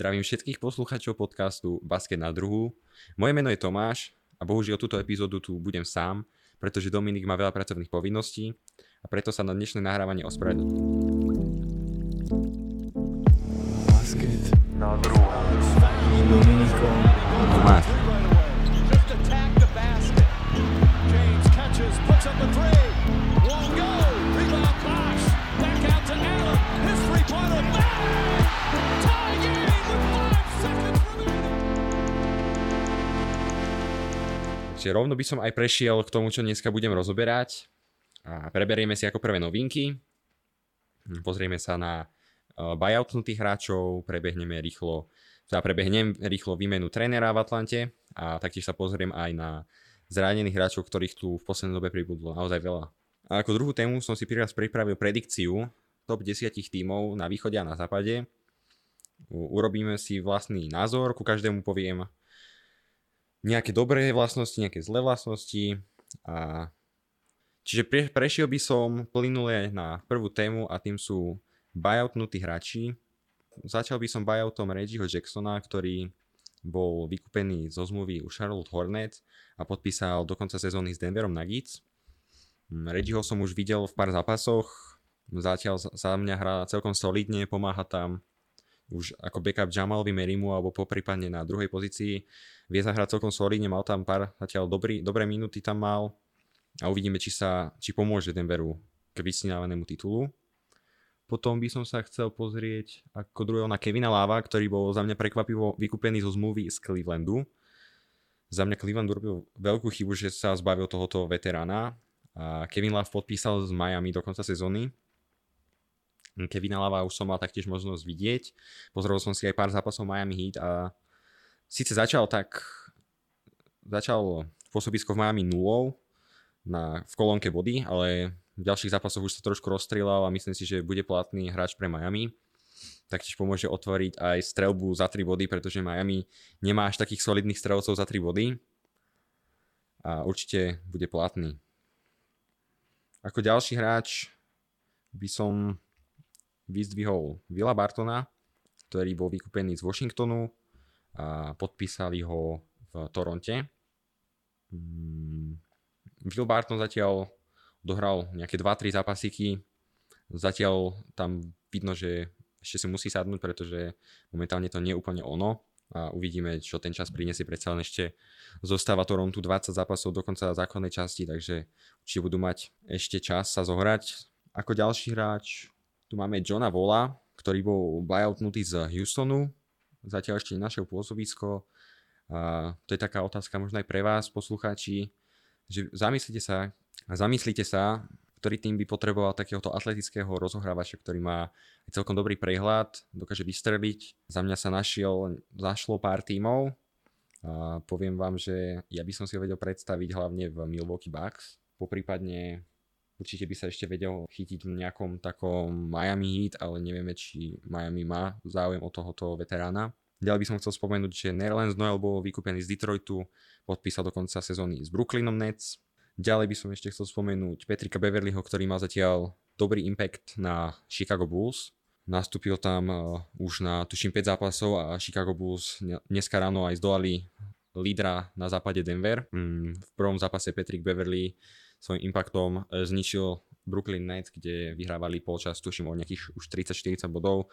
Zdravím všetkých poslucháčov podcastu Basket na druhu. Moje meno je Tomáš a bohužiaľ túto epizódu tu budem sám, pretože Dominik má veľa pracovných povinností a preto sa na dnešné nahrávanie ospravedlňujem. Basket na druhu. Takže rovno by som aj prešiel k tomu, čo dneska budem rozoberať. A preberieme si ako prvé novinky. Pozrieme sa na uh, buyoutnutých hráčov, prebehneme rýchlo, teda prebehnem rýchlo výmenu trénera v Atlante a taktiež sa pozriem aj na zranených hráčov, ktorých tu v poslednej dobe pribudlo naozaj veľa. A ako druhú tému som si priraz pripravil predikciu top 10 tímov na východe a na západe. Urobíme si vlastný názor, ku každému poviem nejaké dobré vlastnosti, nejaké zlé vlastnosti a čiže pre, prešiel by som plynule na prvú tému a tým sú buyoutnutí hráči. Začal by som buyoutom Reggieho Jacksona, ktorý bol vykúpený zo zmluvy u Charlotte Hornets a podpísal do konca sezóny s Denverom Nuggets. Mm, Reggieho som už videl v pár zápasoch, zatiaľ za- mňa hrá celkom solidne, pomáha tam už ako backup Jamalovi Merimu alebo poprípadne na druhej pozícii. Vie zahrať celkom solidne, mal tam pár zatiaľ dobrý, dobré minúty tam mal a uvidíme, či sa či pomôže Denveru k vysnívanému titulu. Potom by som sa chcel pozrieť ako druhého na Kevina Láva, ktorý bol za mňa prekvapivo vykúpený zo zmluvy z Clevelandu. Za mňa Cleveland urobil veľkú chybu, že sa zbavil tohoto veterána a Kevin Love podpísal z Miami do konca sezóny. Kevina Lava už som mal taktiež možnosť vidieť. Pozrel som si aj pár zápasov Miami Heat a síce začal tak začal pôsobisko v Miami nulou na, v kolónke body, ale v ďalších zápasoch už sa trošku rozstrieľal a myslím si, že bude platný hráč pre Miami. Taktiež pomôže otvoriť aj strelbu za 3 body, pretože Miami nemá až takých solidných strelcov za 3 body a určite bude platný. Ako ďalší hráč by som vyzdvihol Villa Bartona, ktorý bol vykúpený z Washingtonu a podpísali ho v Toronte. Mm, Will Barton zatiaľ dohral nejaké 2-3 zápasíky. Zatiaľ tam vidno, že ešte si musí sadnúť, pretože momentálne to nie je úplne ono a uvidíme, čo ten čas prinesie. Predsa len ešte zostáva Torontu 20 zápasov do konca základnej časti, takže určite budú mať ešte čas sa zohrať. Ako ďalší hráč tu máme Johna Vola, ktorý bol buyoutnutý z Houstonu. Zatiaľ ešte nenašiel pôsobisko. A to je taká otázka možno aj pre vás, poslucháči, že zamyslite sa, zamyslite sa, ktorý tým by potreboval takéhoto atletického rozohrávača, ktorý má celkom dobrý prehľad, dokáže vystreliť. Za mňa sa našiel, zašlo pár tímov. A poviem vám, že ja by som si ho vedel predstaviť hlavne v Milwaukee Bucks. Poprípadne určite by sa ešte vedel chytiť v nejakom takom Miami Heat, ale nevieme, či Miami má záujem o tohoto veterána. Ďalej by som chcel spomenúť, že Nerlens Noel bol vykúpený z Detroitu, podpísal do konca sezóny s Brooklynom Nets. Ďalej by som ešte chcel spomenúť Petrika Beverlyho, ktorý má zatiaľ dobrý impact na Chicago Bulls. Nastúpil tam uh, už na tuším 5 zápasov a Chicago Bulls ne- dneska ráno aj zdolali lídra na západe Denver. Mm, v prvom zápase Patrick Beverly svojím impactom e, zničil Brooklyn Nets, kde vyhrávali polčas, tuším o nejakých už 30-40 bodov.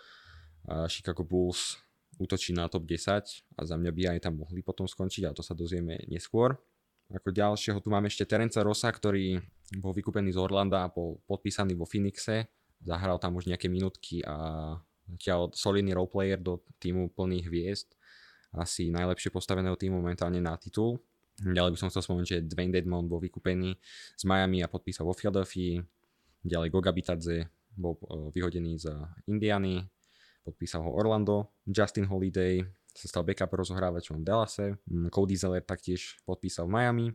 A Chicago Bulls útočí na top 10 a za mňa by aj tam mohli potom skončiť, ale to sa dozvieme neskôr. Ako ďalšieho tu máme ešte Terenca Rosa, ktorý bol vykúpený z Orlanda a bol podpísaný vo Phoenixe. Zahral tam už nejaké minútky a zatiaľ solidný roleplayer do týmu plných hviezd. Asi najlepšie postaveného týmu momentálne na titul. Ďalej by som chcel spomenúť, že Dwayne Dedmon bol vykúpený z Miami a podpísal vo Philadelphia. Ďalej Goga Bitadze bol e, vyhodený z Indiany, podpísal ho Orlando. Justin Holiday sa stal backup rozohrávačom v Dallase. Mm, Cody Zeller taktiež podpísal v Miami.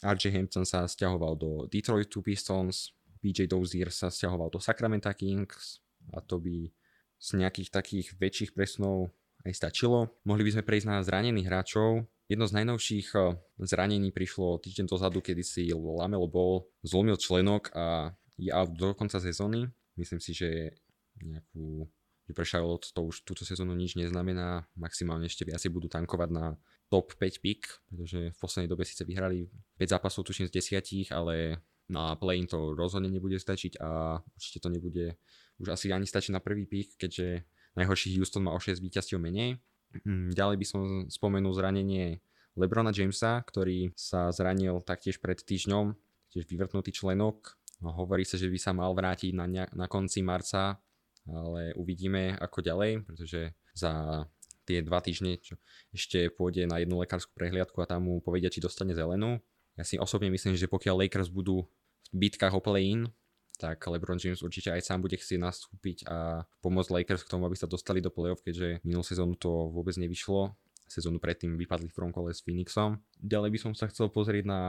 RJ Hampton sa stiahoval do Detroitu Pistons. PJ Dozier sa stiahoval do Sacramento Kings a to by z nejakých takých väčších presunov aj stačilo. Mohli by sme prejsť na zranených hráčov. Jedno z najnovších eh, zranení prišlo týždeň dozadu, kedy si Lamelo Ball zlomil členok a je out do konca sezóny. Myslím si, že nejakú že pre Charlotte to už túto sezónu nič neznamená, maximálne ešte viac budú tankovať na top 5 pick, pretože v poslednej dobe síce vyhrali 5 zápasov tuším z 10, ale na play to rozhodne nebude stačiť a určite to nebude už asi ani stačiť na prvý pick, keďže najhorší Houston má o 6 víťazstiev menej. Mm, ďalej by som spomenul zranenie Lebrona Jamesa, ktorý sa zranil taktiež pred týždňom, tiež vyvrtnutý členok. Hovorí sa, že by sa mal vrátiť na, na konci marca ale uvidíme ako ďalej, pretože za tie dva týždne čo ešte pôjde na jednu lekárskú prehliadku a tam mu povedia, či dostane zelenú. Ja si osobne myslím, že pokiaľ Lakers budú v bitkách o play-in, tak LeBron James určite aj sám bude chcieť nastúpiť a pomôcť Lakers k tomu, aby sa dostali do play-off, keďže minulú sezónu to vôbec nevyšlo. Sezónu predtým vypadli v prvom kole s Phoenixom. Ďalej by som sa chcel pozrieť na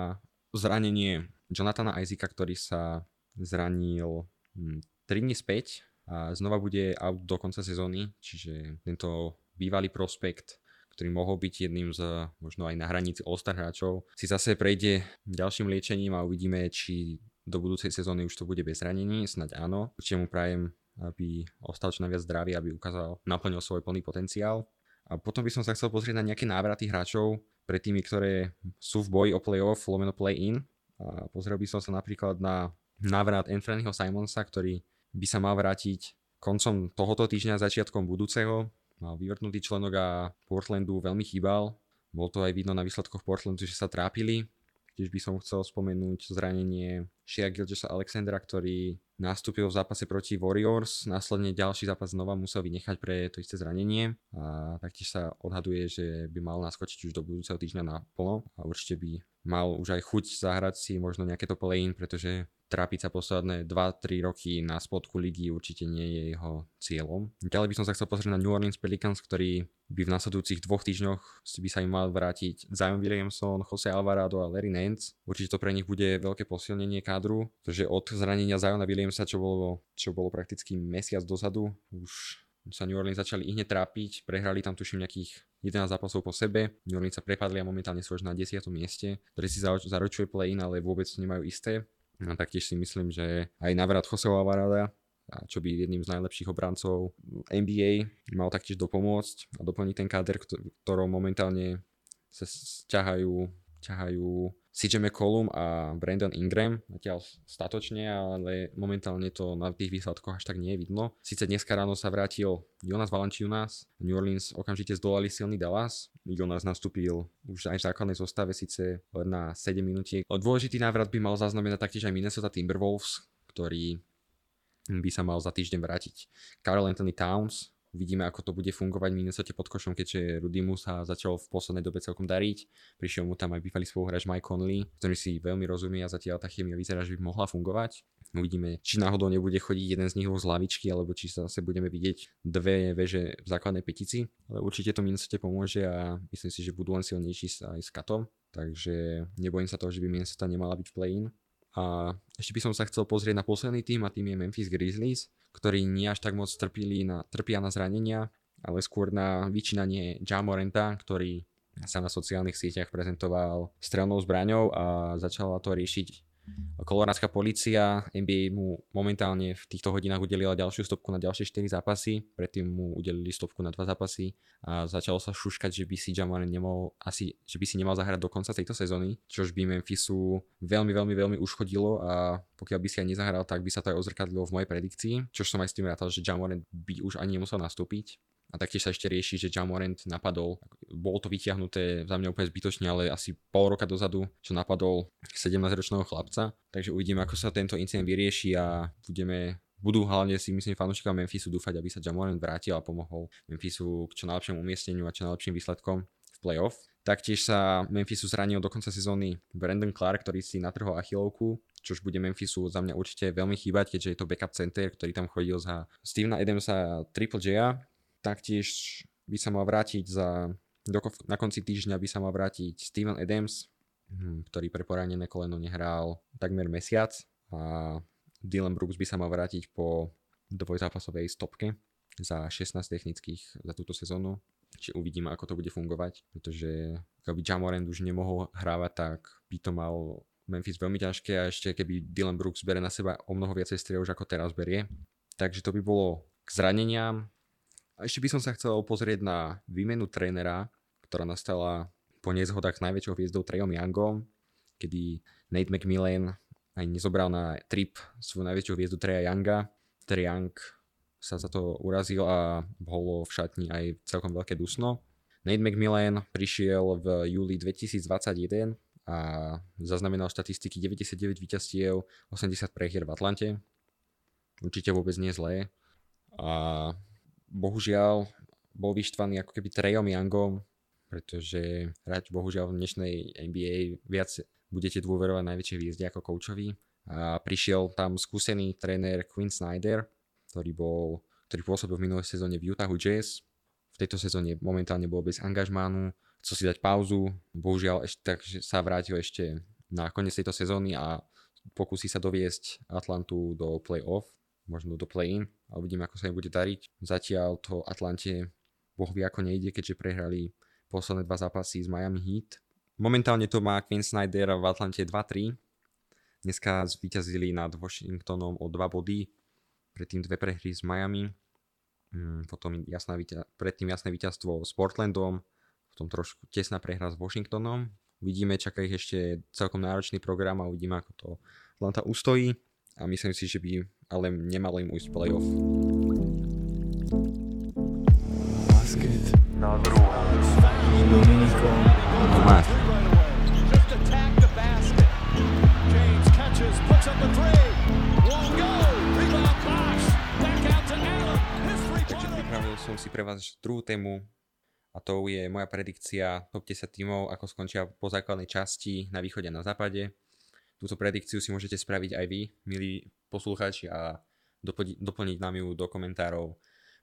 zranenie Jonathana Isaaca, ktorý sa zranil 3 hm, dní späť a znova bude out do konca sezóny, čiže tento bývalý prospekt, ktorý mohol byť jedným z možno aj na hranici All-Star hráčov, si zase prejde ďalším liečením a uvidíme, či do budúcej sezóny už to bude bez zranení, snať áno. Určite mu prajem, aby ostal čo najviac zdravý, aby ukázal, naplnil svoj plný potenciál. A potom by som sa chcel pozrieť na nejaké návraty hráčov pre tými, ktoré sú v boji o playoff, lomeno play-in. A pozrel by som sa napríklad na návrat Anthonyho Simonsa, ktorý by sa mal vrátiť koncom tohoto týždňa, začiatkom budúceho. Mal vyvrtnutý členok a Portlandu veľmi chýbal. Bol to aj vidno na výsledkoch Portlandu, že sa trápili. Tiež by som chcel spomenúť zranenie Shea Gilgesa Alexandra, ktorý nastúpil v zápase proti Warriors, následne ďalší zápas znova musel vynechať pre to isté zranenie. A taktiež sa odhaduje, že by mal naskočiť už do budúceho týždňa na plno a určite by mal už aj chuť zahrať si možno nejaké to play-in, pretože trápiť sa posledné 2-3 roky na spodku ligy určite nie je jeho cieľom. Ďalej by som sa chcel pozrieť na New Orleans Pelicans, ktorí by v nasledujúcich dvoch týždňoch by sa im mal vrátiť Zion Williamson, Jose Alvarado a Larry Nance. Určite to pre nich bude veľké posilnenie kádru, pretože od zranenia Ziona Williamsa, čo bolo, čo bolo prakticky mesiac dozadu, už sa New Orleans začali i hneď trápiť, prehrali tam tuším nejakých 11 zápasov po sebe, New Orleans sa prepadli a momentálne sú až na 10. mieste, ktorý si zaručuje play-in, ale vôbec nemajú isté. A taktiež si myslím, že aj navrat Joseho Alvarada, čo by jedným z najlepších obrancov NBA mal taktiež dopomôcť a doplniť ten káder, ktorom momentálne sa ťahajú, ťahajú CJ McCollum a Brandon Ingram, zatiaľ statočne, ale momentálne to na tých výsledkoch až tak nie je vidno. Sice dneska ráno sa vrátil Jonas Valanciunas, New Orleans okamžite zdolali silný Dallas, Jonas nastúpil už aj v základnej zostave, síce len na 7 minútiek. Dôležitý návrat by mal zaznamenať taktiež aj Minnesota Timberwolves, ktorý by sa mal za týždeň vrátiť. Carl Anthony Towns, Uvidíme, ako to bude fungovať v Minnesota pod košom, keďže Rudy sa začal v poslednej dobe celkom dariť. Prišiel mu tam aj bývalý spoluhráč Mike Conley, ktorý si veľmi rozumie a zatiaľ tá chemia vyzerá, že by mohla fungovať. Uvidíme, či náhodou nebude chodiť jeden z nich z lavičky, alebo či sa zase budeme vidieť dve veže v základnej petici. Ale určite to Minnesota pomôže a myslím si, že budú len silnejší aj s katom. Takže nebojím sa toho, že by Minnesota nemala byť v play-in. A ešte by som sa chcel pozrieť na posledný tým a tým je Memphis Grizzlies, ktorí nie až tak moc trpili na, trpia na zranenia, ale skôr na vyčínanie Jamorenta, ktorý sa na sociálnych sieťach prezentoval strelnou zbraňou a začala to riešiť Koloránska policia, NBA mu momentálne v týchto hodinách udelila ďalšiu stopku na ďalšie 4 zápasy, predtým mu udelili stopku na 2 zápasy a začalo sa šuškať, že by si Jamal nemohol, asi, že by si nemal zahrať do konca tejto sezóny, čož by Memphisu veľmi, veľmi, veľmi uškodilo a pokiaľ by si aj nezahral, tak by sa to aj ozrkadlilo v mojej predikcii, čož som aj s tým rátal, že Jamal by už ani nemusel nastúpiť a taktiež sa ešte rieši, že Jamorant napadol, bolo to vyťahnuté za mňa úplne zbytočne, ale asi pol roka dozadu, čo napadol 17-ročného chlapca. Takže uvidíme, ako sa tento incident vyrieši a budeme budú hlavne si myslím fanúšikom Memphisu dúfať, aby sa Jamorant vrátil a pomohol Memphisu k čo najlepšiemu umiestneniu a čo najlepším výsledkom v playoff. Taktiež sa Memphisu zranil do konca sezóny Brandon Clark, ktorý si natrhol achilovku, čož bude Memphisu za mňa určite veľmi chýbať, keďže je to backup center, ktorý tam chodil za Stevena Adamsa a Triple J Taktiež by sa mal vrátiť za, do, na konci týždňa by sa mal vrátiť Steven Adams, hm, ktorý pre poranené koleno nehral takmer mesiac a Dylan Brooks by sa mal vrátiť po dvojzápasovej stopke za 16 technických za túto sezónu. Čiže uvidíme, ako to bude fungovať, pretože keby Jamorand už nemohol hrávať, tak by to mal Memphis veľmi ťažké a ešte keby Dylan Brooks bere na seba o mnoho viacej strieľ už ako teraz berie. Takže to by bolo k zraneniam A ešte by som sa chcel pozrieť na výmenu trénera, ktorá nastala po nezhodách s najväčšou hviezdou Trejom Youngom, kedy Nate McMillan aj nezobral na trip svoju najväčšiu hviezdu Treja Younga. Trey Young sa za to urazil a bolo v šatni aj celkom veľké dusno. Nate McMillan prišiel v júli 2021 a zaznamenal štatistiky 99 víťazstiev, 80 prehier v Atlante. Určite vôbec nie zlé. A bohužiaľ bol vyštvaný ako keby Trejom Youngom, pretože hrať bohužiaľ v dnešnej NBA viac budete dôverovať najväčšej hviezde ako koučovi. A prišiel tam skúsený tréner Quinn Snyder, ktorý, bol, ktorý pôsobil v minulej sezóne v Utahu Jazz. V tejto sezóne momentálne bol bez angažmánu, chcel si dať pauzu, bohužiaľ ešte, takže sa vrátil ešte na koniec tejto sezóny a pokusí sa doviesť Atlantu do play-off, možno do play-in a uvidíme, ako sa im bude dariť. Zatiaľ to Atlante boh vie ako nejde, keďže prehrali posledné dva zápasy z Miami Heat. Momentálne to má Quinn Snyder v Atlante 2-3. Dneska zvíťazili nad Washingtonom o 2 body, predtým dve prehry s Miami, mm, potom jasná, predtým jasné víťazstvo s Portlandom, potom trošku tesná prehra s Washingtonom. Uvidíme, čaká ich ešte celkom náročný program a uvidíme, ako to Atlanta ustojí a myslím si, že by ale nemalo im ujsť playoff. Basket na druhá. Dominikom. Tomáš. Takže pripravil som si pre vás druhú tému a to je moja predikcia top 10 tímov, ako skončia po základnej časti na východe a na západe. Túto predikciu si môžete spraviť aj vy, milí poslucháči, a doplniť, doplniť nám ju do komentárov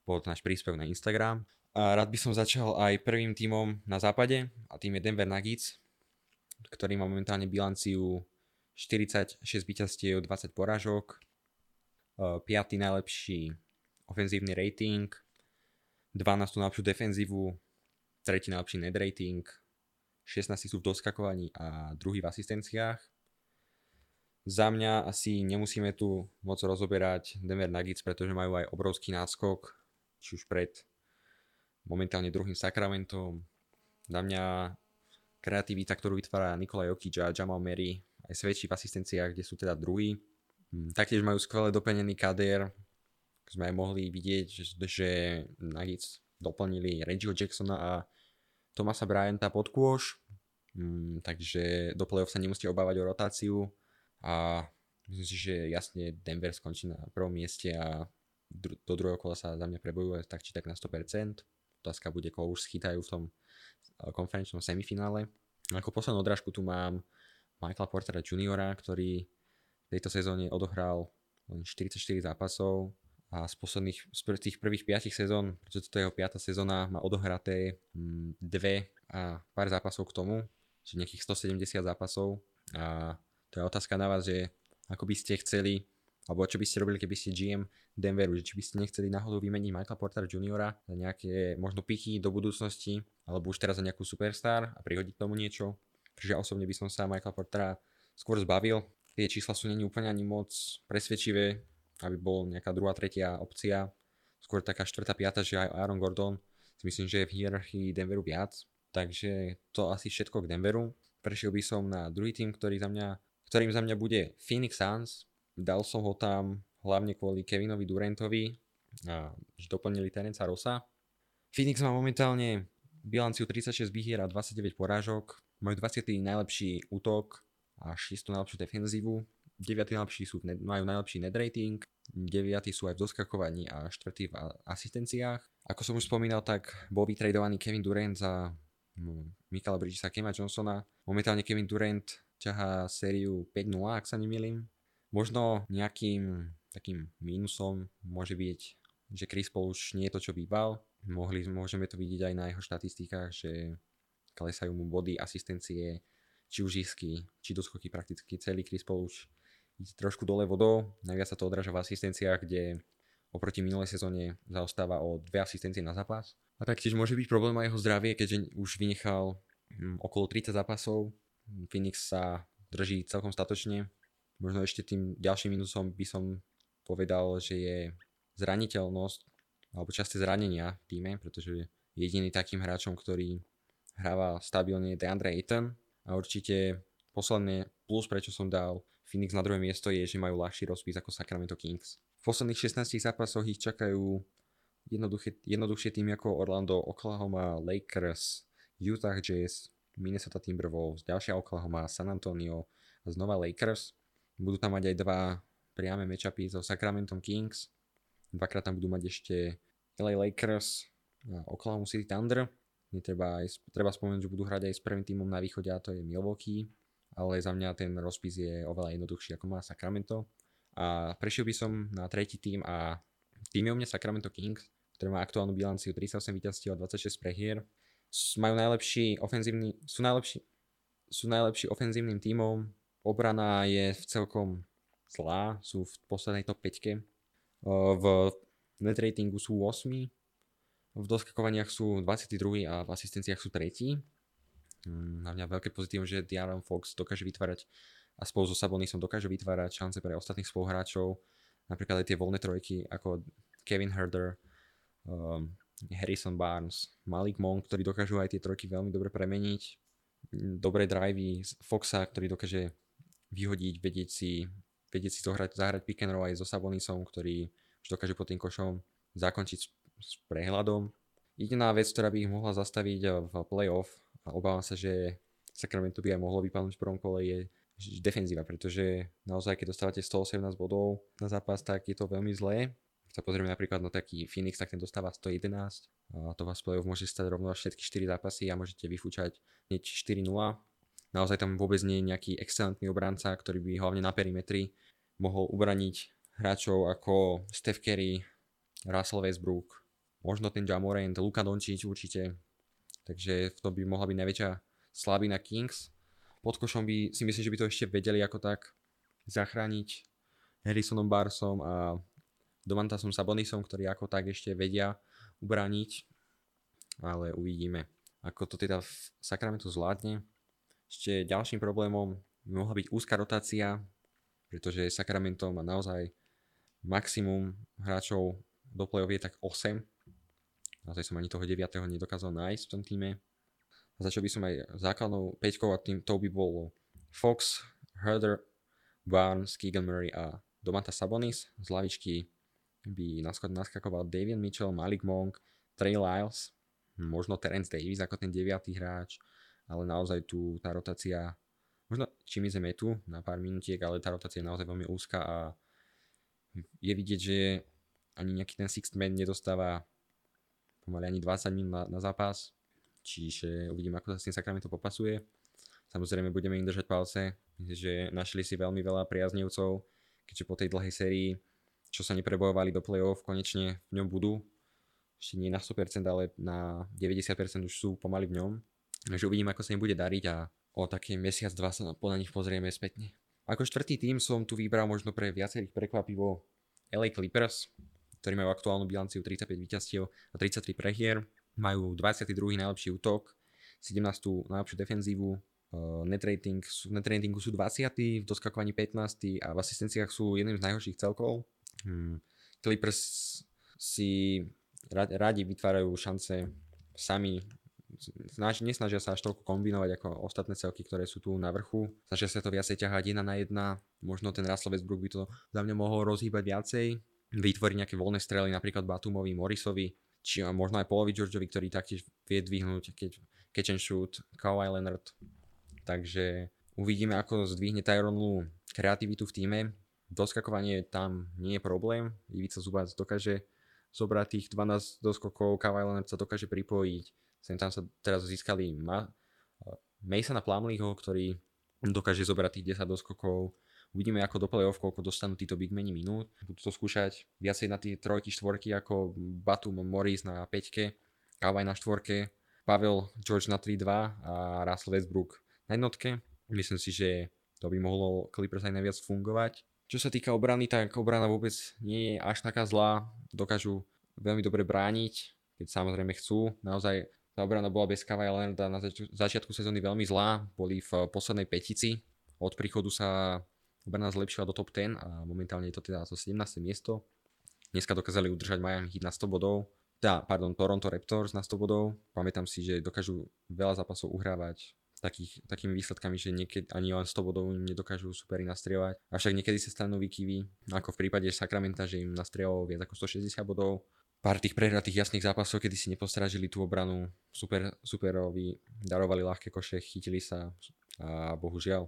pod náš príspevok na Instagram. A rád by som začal aj prvým tímom na západe a tým je Denver Nuggets, ktorý má momentálne bilanciu 46 víťazstiev, 20 porážok, 5. najlepší ofenzívny rating, 12. najlepšiu defenzívu, 3. najlepší net rating, 16. sú v doskakovaní a druhý v asistenciách. Za mňa asi nemusíme tu moc rozoberať Denver Nuggets, pretože majú aj obrovský náskok, či už pred momentálne druhým Sacramentom. Za mňa kreativita, ktorú vytvára Nikola Jokic a Jamal Murray, aj svedčí v asistenciách, kde sú teda druhí. Mm, Taktiež majú skvele doplnený kader, sme aj mohli vidieť, že, Nuggets doplnili Reggieho Jacksona a Tomasa Bryanta pod kôž, mm, takže do play-off sa nemusíte obávať o rotáciu a myslím si, že jasne Denver skončí na prvom mieste a do druhého kola sa za mňa prebojuje tak či tak na 100%. Otázka bude, koho už schytajú v tom eh, konferenčnom semifinále. Ako poslednú odrážku tu mám Michaela Portera Juniora, ktorý v tejto sezóne odohral len 44 zápasov a z posledných, z tých prvých 5 sezón, pretože toto je jeho 5. sezóna, má odohraté mm, dve a pár zápasov k tomu, že nejakých 170 zápasov a to je otázka na vás, že ako by ste chceli, alebo čo by ste robili, keby ste GM Denveru, že či by ste nechceli náhodou vymeniť Michaela Portera Juniora za nejaké možno piky do budúcnosti, alebo už teraz za nejakú superstar a prihodiť tomu niečo. Ja osobne by som sa Michaela Portera skôr zbavil. Tie čísla sú není úplne ani moc presvedčivé, aby bol nejaká druhá, tretia opcia. Skôr taká štvrtá, piata, že aj Aaron Gordon si myslím, že je v hierarchii Denveru viac. Takže to asi všetko k Denveru. Prešiel by som na druhý tým, ktorý za mňa, ktorým za mňa bude Phoenix Suns. Dal som ho tam hlavne kvôli Kevinovi Durantovi, a, že doplnili Terenca Rosa. Phoenix má momentálne bilanciu 36 výhier a 29 porážok. Majú 20. najlepší útok a 6. najlepšiu defenzívu. 9. najlepší sú, majú najlepší net rating, 9. sú aj v doskakovaní a 4. v asistenciách. Ako som už spomínal, tak bol vytradovaný Kevin Durant za hm, Michaela Bridgesa Kema Johnsona. Momentálne Kevin Durant ťahá sériu 5-0, ak sa nemýlim. Možno nejakým takým mínusom môže byť, že Chris Paul už nie je to, čo býval. Mohli, môžeme to vidieť aj na jeho štatistikách, že klesajú mu body, asistencie, či už isky, či doskoky prakticky celý Chris Paul už ide trošku dole vodou. Najviac sa to odráža v asistenciách, kde oproti minulej sezóne zaostáva o dve asistencie na zápas. A taktiež môže byť problém aj jeho zdravie, keďže už vynechal hm, okolo 30 zápasov. Phoenix sa drží celkom statočne. Možno ešte tým ďalším minusom by som povedal, že je zraniteľnosť alebo časté zranenia v týme, pretože jediný takým hráčom, ktorý hráva stabilne DeAndre Ayton a určite posledné plus, prečo som dal Phoenix na druhé miesto je, že majú ľahší rozpis ako Sacramento Kings. V posledných 16 zápasoch ich čakajú jednoduchšie týmy ako Orlando, Oklahoma, Lakers, Utah Jazz, Minnesota Timberwolves, ďalšia Oklahoma, San Antonio znova Lakers. Budú tam mať aj dva priame matchupy so Sacramento Kings. Dvakrát tam budú mať ešte LA Lakers a Oklahoma City Thunder. Netreba aj, treba spomenúť, že budú hrať aj s prvým týmom na východe a to je Milwaukee. Ale za mňa ten rozpis je oveľa jednoduchší ako má Sacramento. A prešiel by som na tretí tým a tým je u mňa Sacramento Kings, ktorý má aktuálnu bilanciu 38 víťazstiev a 26 prehier majú najlepší ofenzívny, sú najlepší, sú najlepší ofenzívnym tímom. Obrana je v celkom zlá, sú v poslednej top 5. V net ratingu sú 8. V doskakovaniach sú 22. a v asistenciách sú 3. Hm, na mňa veľké pozitívum, že Diaron Fox dokáže vytvárať a spolu so Sabonisom dokáže vytvárať šance pre ostatných spoluhráčov. Napríklad aj tie voľné trojky ako Kevin Herder, um, Harrison Barnes, Malik Monk, ktorí dokážu aj tie trojky veľmi dobre premeniť. Dobré drivey Foxa, ktorý dokáže vyhodiť, vedieť si, vedieť si zohrať, zahrať pick and roll aj so Sabonisom, ktorý už dokáže pod tým košom zakončiť s, s prehľadom. Jediná vec, ktorá by ich mohla zastaviť v playoff, a obávam sa, že Sacramento by aj mohlo vypadnúť v prvom kole, je defenzíva, pretože naozaj, keď dostávate 118 bodov na zápas, tak je to veľmi zlé sa pozrieme napríklad na taký Phoenix, tak ten dostáva 111 a to vás play môže stať rovno všetky 4 zápasy a môžete vyfúčať hneď 4-0. Naozaj tam vôbec nie je nejaký excelentný obranca, ktorý by hlavne na perimetri mohol ubraniť hráčov ako Steph Curry, Russell Westbrook, možno ten Jamorant, Luka Doncic určite. Takže v tom by mohla byť najväčšia slabina Kings. Pod košom by si myslím, že by to ešte vedeli ako tak zachrániť Harrisonom Barsom a Domantasom Sabonisom, ktorí ako tak ešte vedia ubrániť, ale uvidíme, ako to teda v Sacramento zvládne. Ešte ďalším problémom mohla byť úzka rotácia, pretože Sacramento má naozaj maximum hráčov do play je tak 8. Naozaj som ani toho 9. nedokázal nájsť v tom týme. Začal by som aj základnou 5 a tým to by bolo Fox, Herder, Barnes, Keegan Murray a Domantas Sabonis. Z lavičky by naskakoval Davian Mitchell, Malik Monk, Trey Lyles, možno Terence Davis ako ten deviatý hráč, ale naozaj tu tá rotácia, možno sme tu na pár minútiek, ale tá rotácia je naozaj veľmi úzka a je vidieť, že ani nejaký ten sixth man nedostáva pomaly ani 20 minút na, na zápas, čiže uvidím, ako sa s tým Sacramento popasuje. Samozrejme budeme im držať palce, že našli si veľmi veľa priaznivcov, keďže po tej dlhej sérii čo sa neprebojovali do play-off, konečne v ňom budú. Ešte nie na 100%, ale na 90% už sú pomaly v ňom. Takže uvidím, ako sa im bude dariť a o taký mesiac, dva sa na nich pozrieme spätne. Ako štvrtý tým som tu vybral možno pre viacerých prekvapivo LA Clippers, ktorí majú aktuálnu bilanciu 35 víťazstiev a 33 prehier. Majú 22. najlepší útok, 17. najlepšiu defenzívu, rating, net ratingu sú 20. v doskakovaní 15. a v asistenciách sú jedným z najhorších celkov hmm, Clippers si radi vytvárajú šance sami snaž, nesnažia sa až toľko kombinovať ako ostatné celky, ktoré sú tu na vrchu. Snažia sa to viacej ťahať jedna na jedna. Možno ten Russell Westbrook by to za mňa mohol rozhýbať viacej. Vytvoriť nejaké voľné strely, napríklad Batumovi, Morrisovi, či možno aj Polovi Georgeovi, ktorý taktiež vie dvihnúť keď, catch and shoot, Kawhi Leonard. Takže uvidíme, ako zdvihne Tyronu kreativitu v týme doskakovanie tam nie je problém. Ivica Zubac dokáže zobrať tých 12 doskokov, Kawhi Leonard sa dokáže pripojiť. Sem tam sa teraz získali Ma- Masona Plumleeho, ktorý dokáže zobrať tých 10 doskokov. Uvidíme ako do play-off, koľko dostanú títo big meni minút. Budú to skúšať viacej na tie trojky, štvorky ako Batum Morris na 5, Kawhi na štvorke, Pavel George na 3-2 a Russell Westbrook na jednotke. Myslím si, že to by mohlo Clippers aj najviac fungovať. Čo sa týka obrany, tak obrana vôbec nie je až taká zlá. Dokážu veľmi dobre brániť, keď samozrejme chcú. Naozaj tá obrana bola bez Kawhi Leonarda na zač- začiatku sezóny veľmi zlá. Boli v poslednej petici. Od príchodu sa obrana zlepšila do top 10 a momentálne je to teda to 17. miesto. Dneska dokázali udržať Miami Heat na 100 bodov, teda, pardon, Toronto Raptors na 100 bodov. Pamätám si, že dokážu veľa zápasov uhrávať takých, takými výsledkami, že niekedy ani len 100 bodov nedokážu superi nastrieľať. Avšak niekedy sa stanú výkyvy, ako v prípade Sacramenta, že im nastrieľalo viac ako 160 bodov. Pár tých prehratých jasných zápasov, kedy si nepostrážili tú obranu, super, superovi darovali ľahké koše, chytili sa a bohužiaľ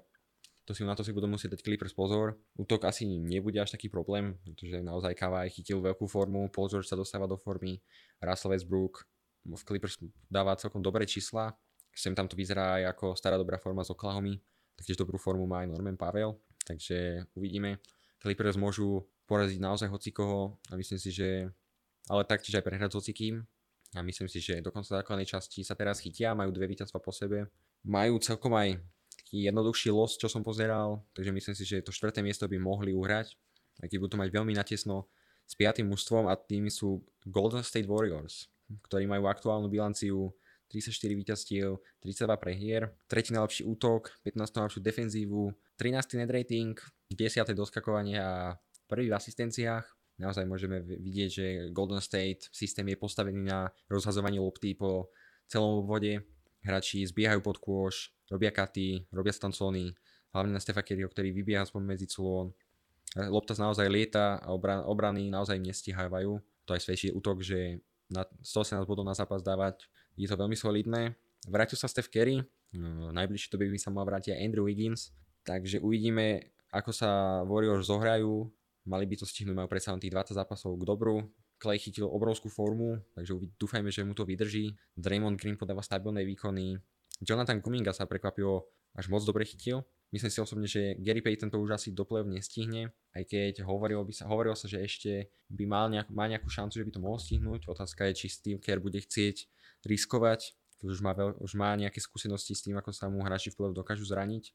to si, na to si budú musieť dať Clippers pozor. Útok asi nebude až taký problém, pretože naozaj Kawhi chytil veľkú formu, Paul George sa dostáva do formy, Russell Westbrook v Clippers dáva celkom dobré čísla, sem tam to vyzerá aj ako stará dobrá forma z Oklahomy, taktiež dobrú formu má aj Norman Pavel, takže uvidíme. Clippers môžu poraziť naozaj hocikoho a myslím si, že ale taktiež aj prehrať s hocikým. A myslím si, že do konca základnej časti sa teraz chytia, majú dve víťazstva po sebe, majú celkom aj taký jednoduchší los, čo som pozeral, takže myslím si, že to štvrté miesto by mohli uhrať, aj keď budú mať veľmi natesno s piatým mužstvom a tými sú Golden State Warriors, ktorí majú aktuálnu bilanciu 34 víťazstiev, 32 prehier, tretí najlepší útok, 15 najlepšiu defenzívu, 13. net rating, 10. doskakovanie a prvý v asistenciách. Naozaj môžeme vidieť, že Golden State systém je postavený na rozhazovanie lopty po celom obvode. Hráči zbiehajú pod kôš, robia katy, robia stancóny, hlavne na Stefa Kerryho, ktorý vybieha spomedzi culón. Lopta naozaj lieta a obran, obrany naozaj nestíhajú. To aj svedčí útok, že na 118 bodov na zápas dávať je to veľmi solidné. Vrátil sa Steph Curry, no, najbližšie to by sa mal vrátiť aj Andrew Wiggins, takže uvidíme, ako sa Warriors zohrajú. Mali by to stihnúť, majú predsa len tých 20 zápasov k dobru. Clay chytil obrovskú formu, takže dúfajme, že mu to vydrží. Draymond Green podáva stabilné výkony, Jonathan Kuminga sa prekvapilo až moc dobre chytil. Myslím si osobne, že Gary Payton to už asi do play nestihne, aj keď hovorilo, by sa, hovorilo sa, že ešte by mal, nejak, mal nejakú šancu, že by to mohol stihnúť. Otázka je, či Steve Kerr bude chcieť riskovať, už má, veľ, už má nejaké skúsenosti s tým, ako sa mu hráči v play dokážu zraniť.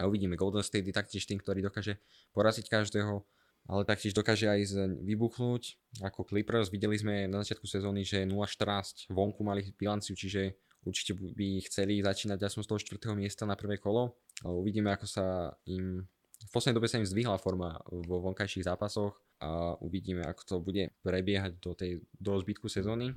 A uvidíme, Golden State je taktiež tým, ktorý dokáže poraziť každého, ale taktiež dokáže aj vybuchnúť ako Clippers. Videli sme na začiatku sezóny, že 0-14 vonku mali bilanciu, čiže určite by chceli začínať aspoň z toho 4. miesta na prvé kolo. Ale uvidíme, ako sa im... V poslednej dobe sa im zdvihla forma vo vonkajších zápasoch a uvidíme, ako to bude prebiehať do, tej, do zbytku sezóny.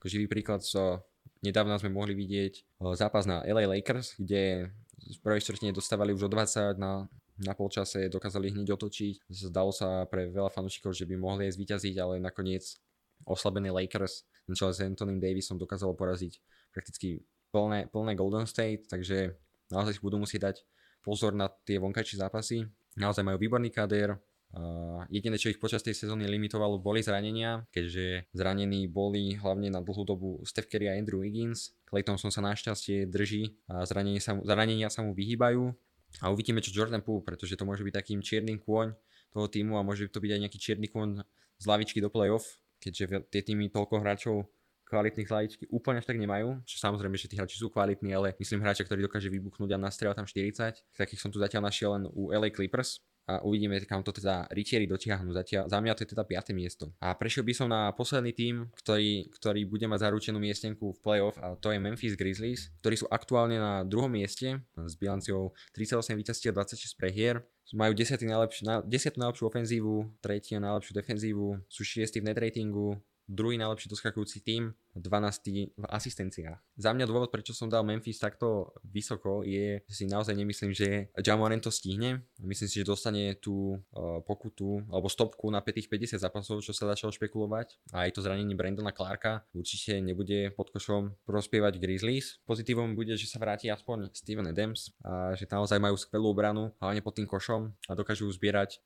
Živý príklad, so, nedávno sme mohli vidieť e, zápas na LA Lakers, kde v prvej štvrtine dostávali už o 20 na, na polčase, dokázali hneď otočiť. Zdalo sa pre veľa fanúšikov, že by mohli aj zvíťaziť, ale nakoniec oslabený Lakers na čele s Antonym Davisom dokázalo poraziť prakticky plné, plné Golden State, takže naozaj si budú musieť dať pozor na tie vonkajšie zápasy. Naozaj majú výborný kader, Uh, jediné, čo ich počas tej sezóny limitovalo, boli zranenia, keďže zranení boli hlavne na dlhú dobu Steph Curry a Andrew Wiggins. Clay Thompson sa našťastie drží a zranenia sa zranenia sa mu vyhýbajú. A uvidíme, čo Jordan Poole, pretože to môže byť takým čiernym kôň toho týmu a môže to byť aj nejaký čierny kôň z lavičky do playoff, keďže tie týmy toľko hráčov kvalitných hlavičky úplne až tak nemajú, čo samozrejme, že tí hráči sú kvalitní, ale myslím hráča, ktorý dokáže vybuchnúť a nastrieľať tam 40, takých som tu zatiaľ našiel len u LA Clippers, a uvidíme, kam to teda rytieri dotiahnu. Zatiaľ, za mňa to je teda 5. miesto. A prešiel by som na posledný tým, ktorý, ktorý bude mať zaručenú miestenku v playoff a to je Memphis Grizzlies, ktorí sú aktuálne na druhom mieste s bilanciou 38 víťazstiev 26 prehier. Majú 10. Najlepš- na, 10. najlepšiu ofenzívu, 3. najlepšiu defenzívu, sú 6. v net ratingu, druhý najlepší doskakujúci tým, 12. v asistenciách. Za mňa dôvod, prečo som dal Memphis takto vysoko, je, že si naozaj nemyslím, že Jamoran to stihne. Myslím si, že dostane tú uh, pokutu alebo stopku na 50 zápasov, čo sa začalo špekulovať. A aj to zranenie Brandona Clarka určite nebude pod košom prospievať Grizzlies. Pozitívom bude, že sa vráti aspoň Steven Adams a že naozaj majú skvelú obranu, hlavne pod tým košom a dokážu zbierať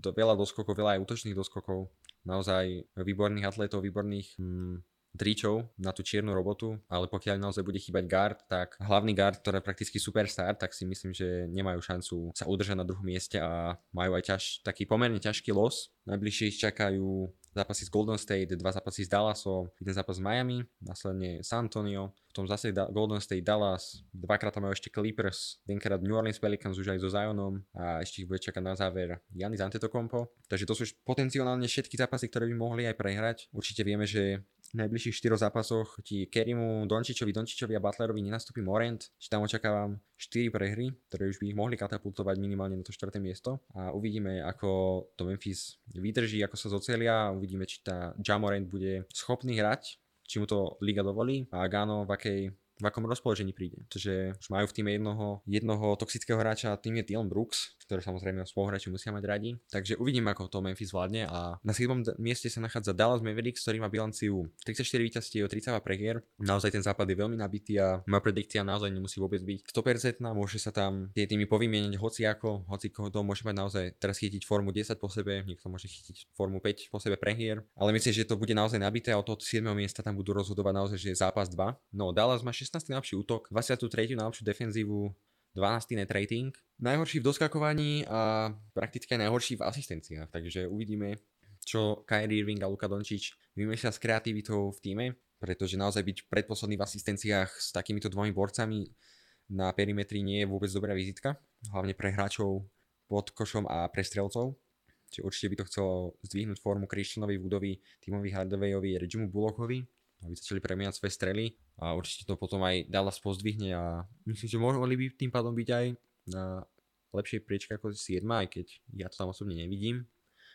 veľa doskokov, veľa aj útočných doskokov naozaj výborných atletov, výborných hm, dričov na tú čiernu robotu, ale pokiaľ naozaj bude chýbať guard, tak hlavný guard, ktorý je prakticky superstar, tak si myslím, že nemajú šancu sa udržať na druhom mieste a majú aj ťaž, taký pomerne ťažký los. Najbližšie ich čakajú zápasy s Golden State, dva zápasy s Dallasom, jeden zápas s Miami, následne San Antonio, tom zase Golden State Dallas, dvakrát tam majú ešte Clippers, jedenkrát New Orleans Pelicans už aj so Zionom a ešte ich bude čakať na záver Janis Antetokounmpo. Takže to sú potenciálne všetky zápasy, ktoré by mohli aj prehrať. Určite vieme, že najbližších 4 zápasoch ti Kerimu, Dončičovi, Dončičovi a Butlerovi nenastúpi Morant, či tam očakávam 4 prehry, ktoré už by ich mohli katapultovať minimálne na to 4. miesto. A uvidíme, ako to Memphis vydrží, ako sa zocelia, uvidíme, či tá Jamorant bude schopný hrať, či mu to liga dovolí. A Gano v akej v akom rozpoložení príde. Čiže už majú v týme jednoho, jednoho toxického hráča tým je Dylan Brooks, ktoré samozrejme spoluhráči musia mať radi. Takže uvidím, ako to Memphis vládne a na 7. mieste sa nachádza Dallas Mavericks, ktorý má bilanciu 34 víťazstiev, 32 prehier. Naozaj ten západ je veľmi nabitý a moja predikcia naozaj nemusí vôbec byť 100%, môže sa tam tie týmy povymieňať hoci ako, hoci koho to môže mať naozaj teraz chytiť formu 10 po sebe, niekto môže chytiť formu 5 po sebe prehier, ale myslím, že to bude naozaj nabité a od toho 7. miesta tam budú rozhodovať naozaj, že je zápas 2. No Dallas má 16 16. najlepší útok, 23. najlepšiu defenzívu, 12. net rating, najhorší v doskakovaní a prakticky najhorší v asistenciách, takže uvidíme, čo Kyrie Irving a Luka Dončič vymýšľa s kreativitou v týme, pretože naozaj byť predposledný v asistenciách s takýmito dvomi borcami na perimetri nie je vôbec dobrá vizitka, hlavne pre hráčov pod košom a pre strelcov. Čiže určite by to chcelo zdvihnúť formu Christianovi Woodovi, Timovi Hardawayovi, Regimu Bullockovi, aby začali premiať svoje strely a určite to potom aj Dallas pozdvihne a myslím, že mohli by tým pádom byť aj na lepšej priečke ako 7, aj keď ja to tam osobne nevidím.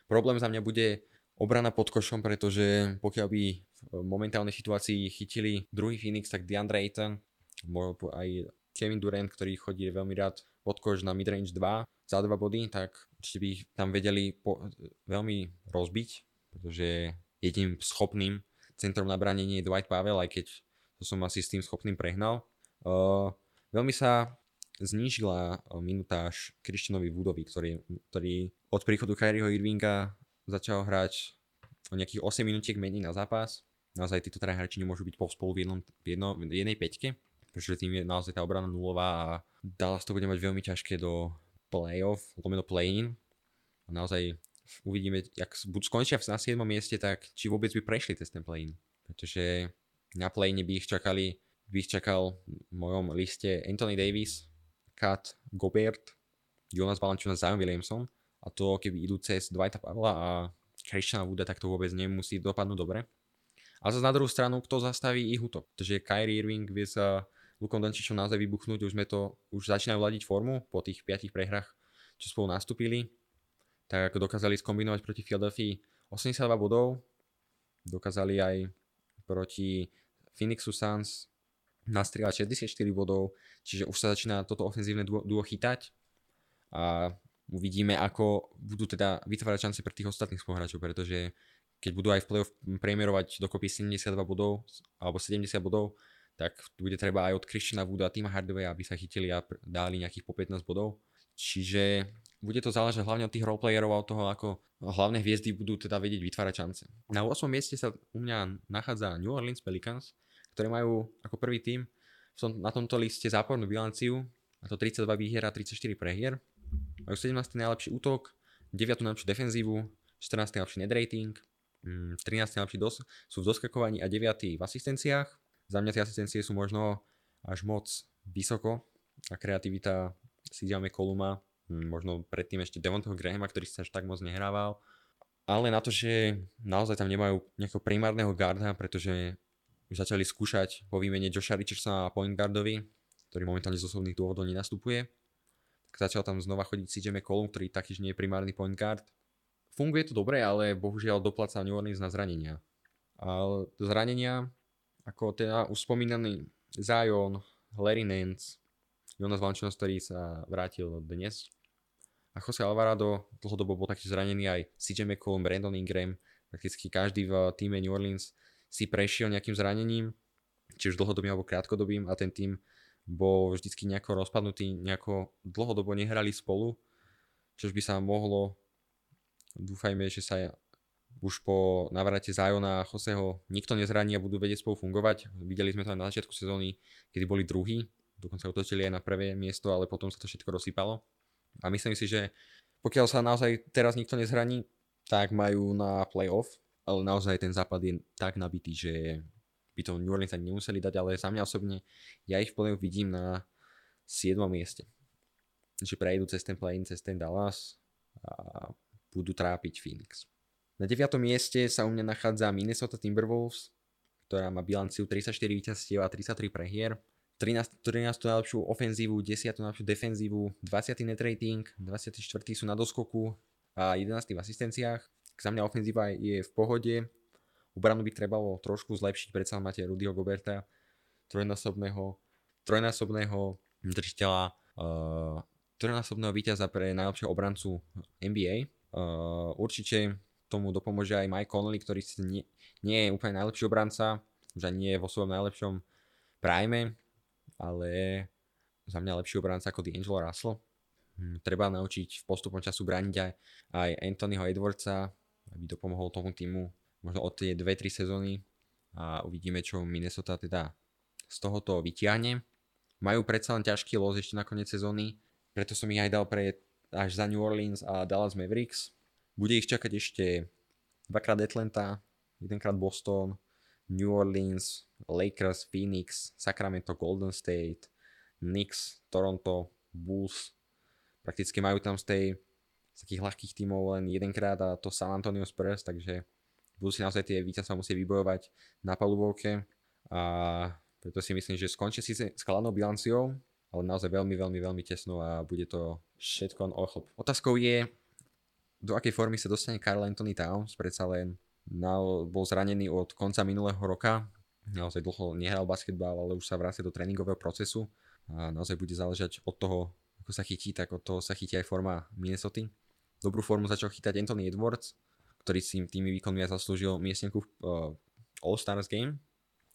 Problém za mňa bude obrana pod košom, pretože pokiaľ by v momentálnej situácii chytili druhý Phoenix, tak DeAndre Ayton, aj Kevin Durant, ktorý chodí veľmi rád pod koš na midrange 2 za 2 body, tak určite by ich tam vedeli po, veľmi rozbiť, pretože jediným schopným centrom na bránenie je Dwight Pavel, aj keď to som asi s tým schopným prehnal. Uh, veľmi sa znížila minutáž Christianovi Woodovi, ktorý, ktorý od príchodu Kyrieho Irvinga začal hrať o nejakých 8 minútiek menej na zápas. Naozaj títo traja hráči nemôžu byť spolu v, jednom, v, jedno, v jednej peťke, pretože tým je naozaj tá obrana nulová a Dallas to bude mať veľmi ťažké do playoff, lomeno play-in. Naozaj uvidíme, jak skončia na 7. mieste, tak či vôbec by prešli cez ten play-in. Pretože na play by ich čakali, by ich čakal v mojom liste Anthony Davis, Kat Gobert, Jonas Valanciunas, Zion Williamson a to keby idú cez Dwighta Pavla a Christiana Wooda, tak to vôbec nemusí dopadnúť dobre. A zase na druhú stranu, kto zastaví ich útok? Pretože Kyrie Irving vie sa Lukom Dončičom naozaj vybuchnúť, už sme to, už začínajú ladiť formu po tých 5 prehrách, čo spolu nastúpili tak ako dokázali skombinovať proti Philadelphia 82 bodov, dokázali aj proti Phoenixu Suns nastrieľať 64 bodov, čiže už sa začína toto ofenzívne duo, duo chytať a uvidíme, ako budú teda vytvárať šance pre tých ostatných spoluhráčov, pretože keď budú aj v play-off premierovať dokopy 72 bodov alebo 70 bodov, tak bude treba aj od Christiana Wooda a Tima Hardaway, aby sa chytili a dali nejakých po 15 bodov. Čiže bude to záležať hlavne od tých roleplayerov a od toho, ako hlavné hviezdy budú teda vedieť vytvárať šance. Na 8. mieste sa u mňa nachádza New Orleans Pelicans, ktorí majú ako prvý tým v tom, na tomto liste zápornú bilanciu, a to 32 výhier a 34 prehier. Majú 17. najlepší útok, 9. najlepšiu defenzívu, 14. najlepší net rating, 13. Mm, najlepší dos- sú v doskakovaní a 9. v asistenciách. Za mňa tie asistencie sú možno až moc vysoko a kreativita CJ McColluma Hm, možno predtým ešte Devontoho Grahama, ktorý sa až tak moc nehrával. Ale na to, že naozaj tam nemajú nejakého primárneho garda, pretože začali skúšať po výmene Josha Richardsona a point guardovi, ktorý momentálne z osobných dôvodov nenastupuje. Tak začal tam znova chodiť CJ McCollum, ktorý taktiež nie je primárny point guard. Funguje to dobre, ale bohužiaľ dopláca New Orleans na zranenia. A zranenia, ako teda už spomínaný Zion, Larry Nance, Jonas Valanciunas, ktorý sa vrátil dnes, a Jose Alvarado dlhodobo bol taký zranený aj CJ McCollum, Brandon Ingram, prakticky každý v týme New Orleans si prešiel nejakým zranením, či už dlhodobým alebo krátkodobým a ten tým bol vždycky nejako rozpadnutý, nejako dlhodobo nehrali spolu, čož by sa mohlo, dúfajme, že sa už po navrate Zajona a Joseho nikto nezraní a budú vedieť spolu fungovať. Videli sme to aj na začiatku sezóny, kedy boli druhí, dokonca utočili aj na prvé miesto, ale potom sa to všetko rozsypalo. A myslím si, že pokiaľ sa naozaj teraz nikto nezhraní, tak majú na playoff, ale naozaj ten západ je tak nabitý, že by to New Orleans ani nemuseli dať, ale za mňa osobne ja ich v playoff vidím na 7. mieste. Že prejdú cez ten play cez ten Dallas a budú trápiť Phoenix. Na 9. mieste sa u mňa nachádza Minnesota Timberwolves, ktorá má bilanciu 34 víťazstiev a 33 prehier. 13, 13 najlepšiu ofenzívu, 10 najlepšiu defenzívu, 20 net rating, 24 sú na doskoku a 11 v asistenciách. Za mňa ofenzíva je v pohode. Obranu by trebalo trošku zlepšiť, predsa máte Rudyho Goberta, trojnásobného, trojnásobného držiteľa, uh, trojnásobného víťaza pre najlepšieho obrancu NBA. Uh, určite tomu dopomôže aj Mike Connolly, ktorý nie, nie je úplne najlepší obranca, že nie je vo svojom najlepšom prime, ale za mňa lepší obranca ako D'Angelo Russell. Hm, treba naučiť v postupom času brániť aj, aj Anthonyho Edwardsa, aby to pomohol tomu týmu možno od tie 2-3 sezóny a uvidíme, čo Minnesota teda z tohoto vytiahne. Majú predsa len ťažký los ešte na koniec sezóny, preto som ich aj dal pre až za New Orleans a Dallas Mavericks. Bude ich čakať ešte dvakrát Atlanta, jedenkrát Boston, New Orleans, Lakers, Phoenix, Sacramento, Golden State, Knicks, Toronto, Bulls. Prakticky majú tam z tej z takých ľahkých tímov len jedenkrát a to San Antonio Spurs, takže budú si naozaj tie víťazstva musieť vybojovať na palubovke a preto si myslím, že skončí si s kladnou bilanciou, ale naozaj veľmi, veľmi, veľmi tesno a bude to všetko o chlop. Otázkou je, do akej formy sa dostane Carl Anthony Towns, predsa len na, bol zranený od konca minulého roka, naozaj dlho nehral basketbal, ale už sa vracia do tréningového procesu a naozaj bude záležať od toho, ako sa chytí, tak od toho sa chytí aj forma Minnesota. Dobrú formu začal chytať Anthony Edwards, ktorý si tými výkonmi zaslúžil miestnenku v uh, All-Stars Game.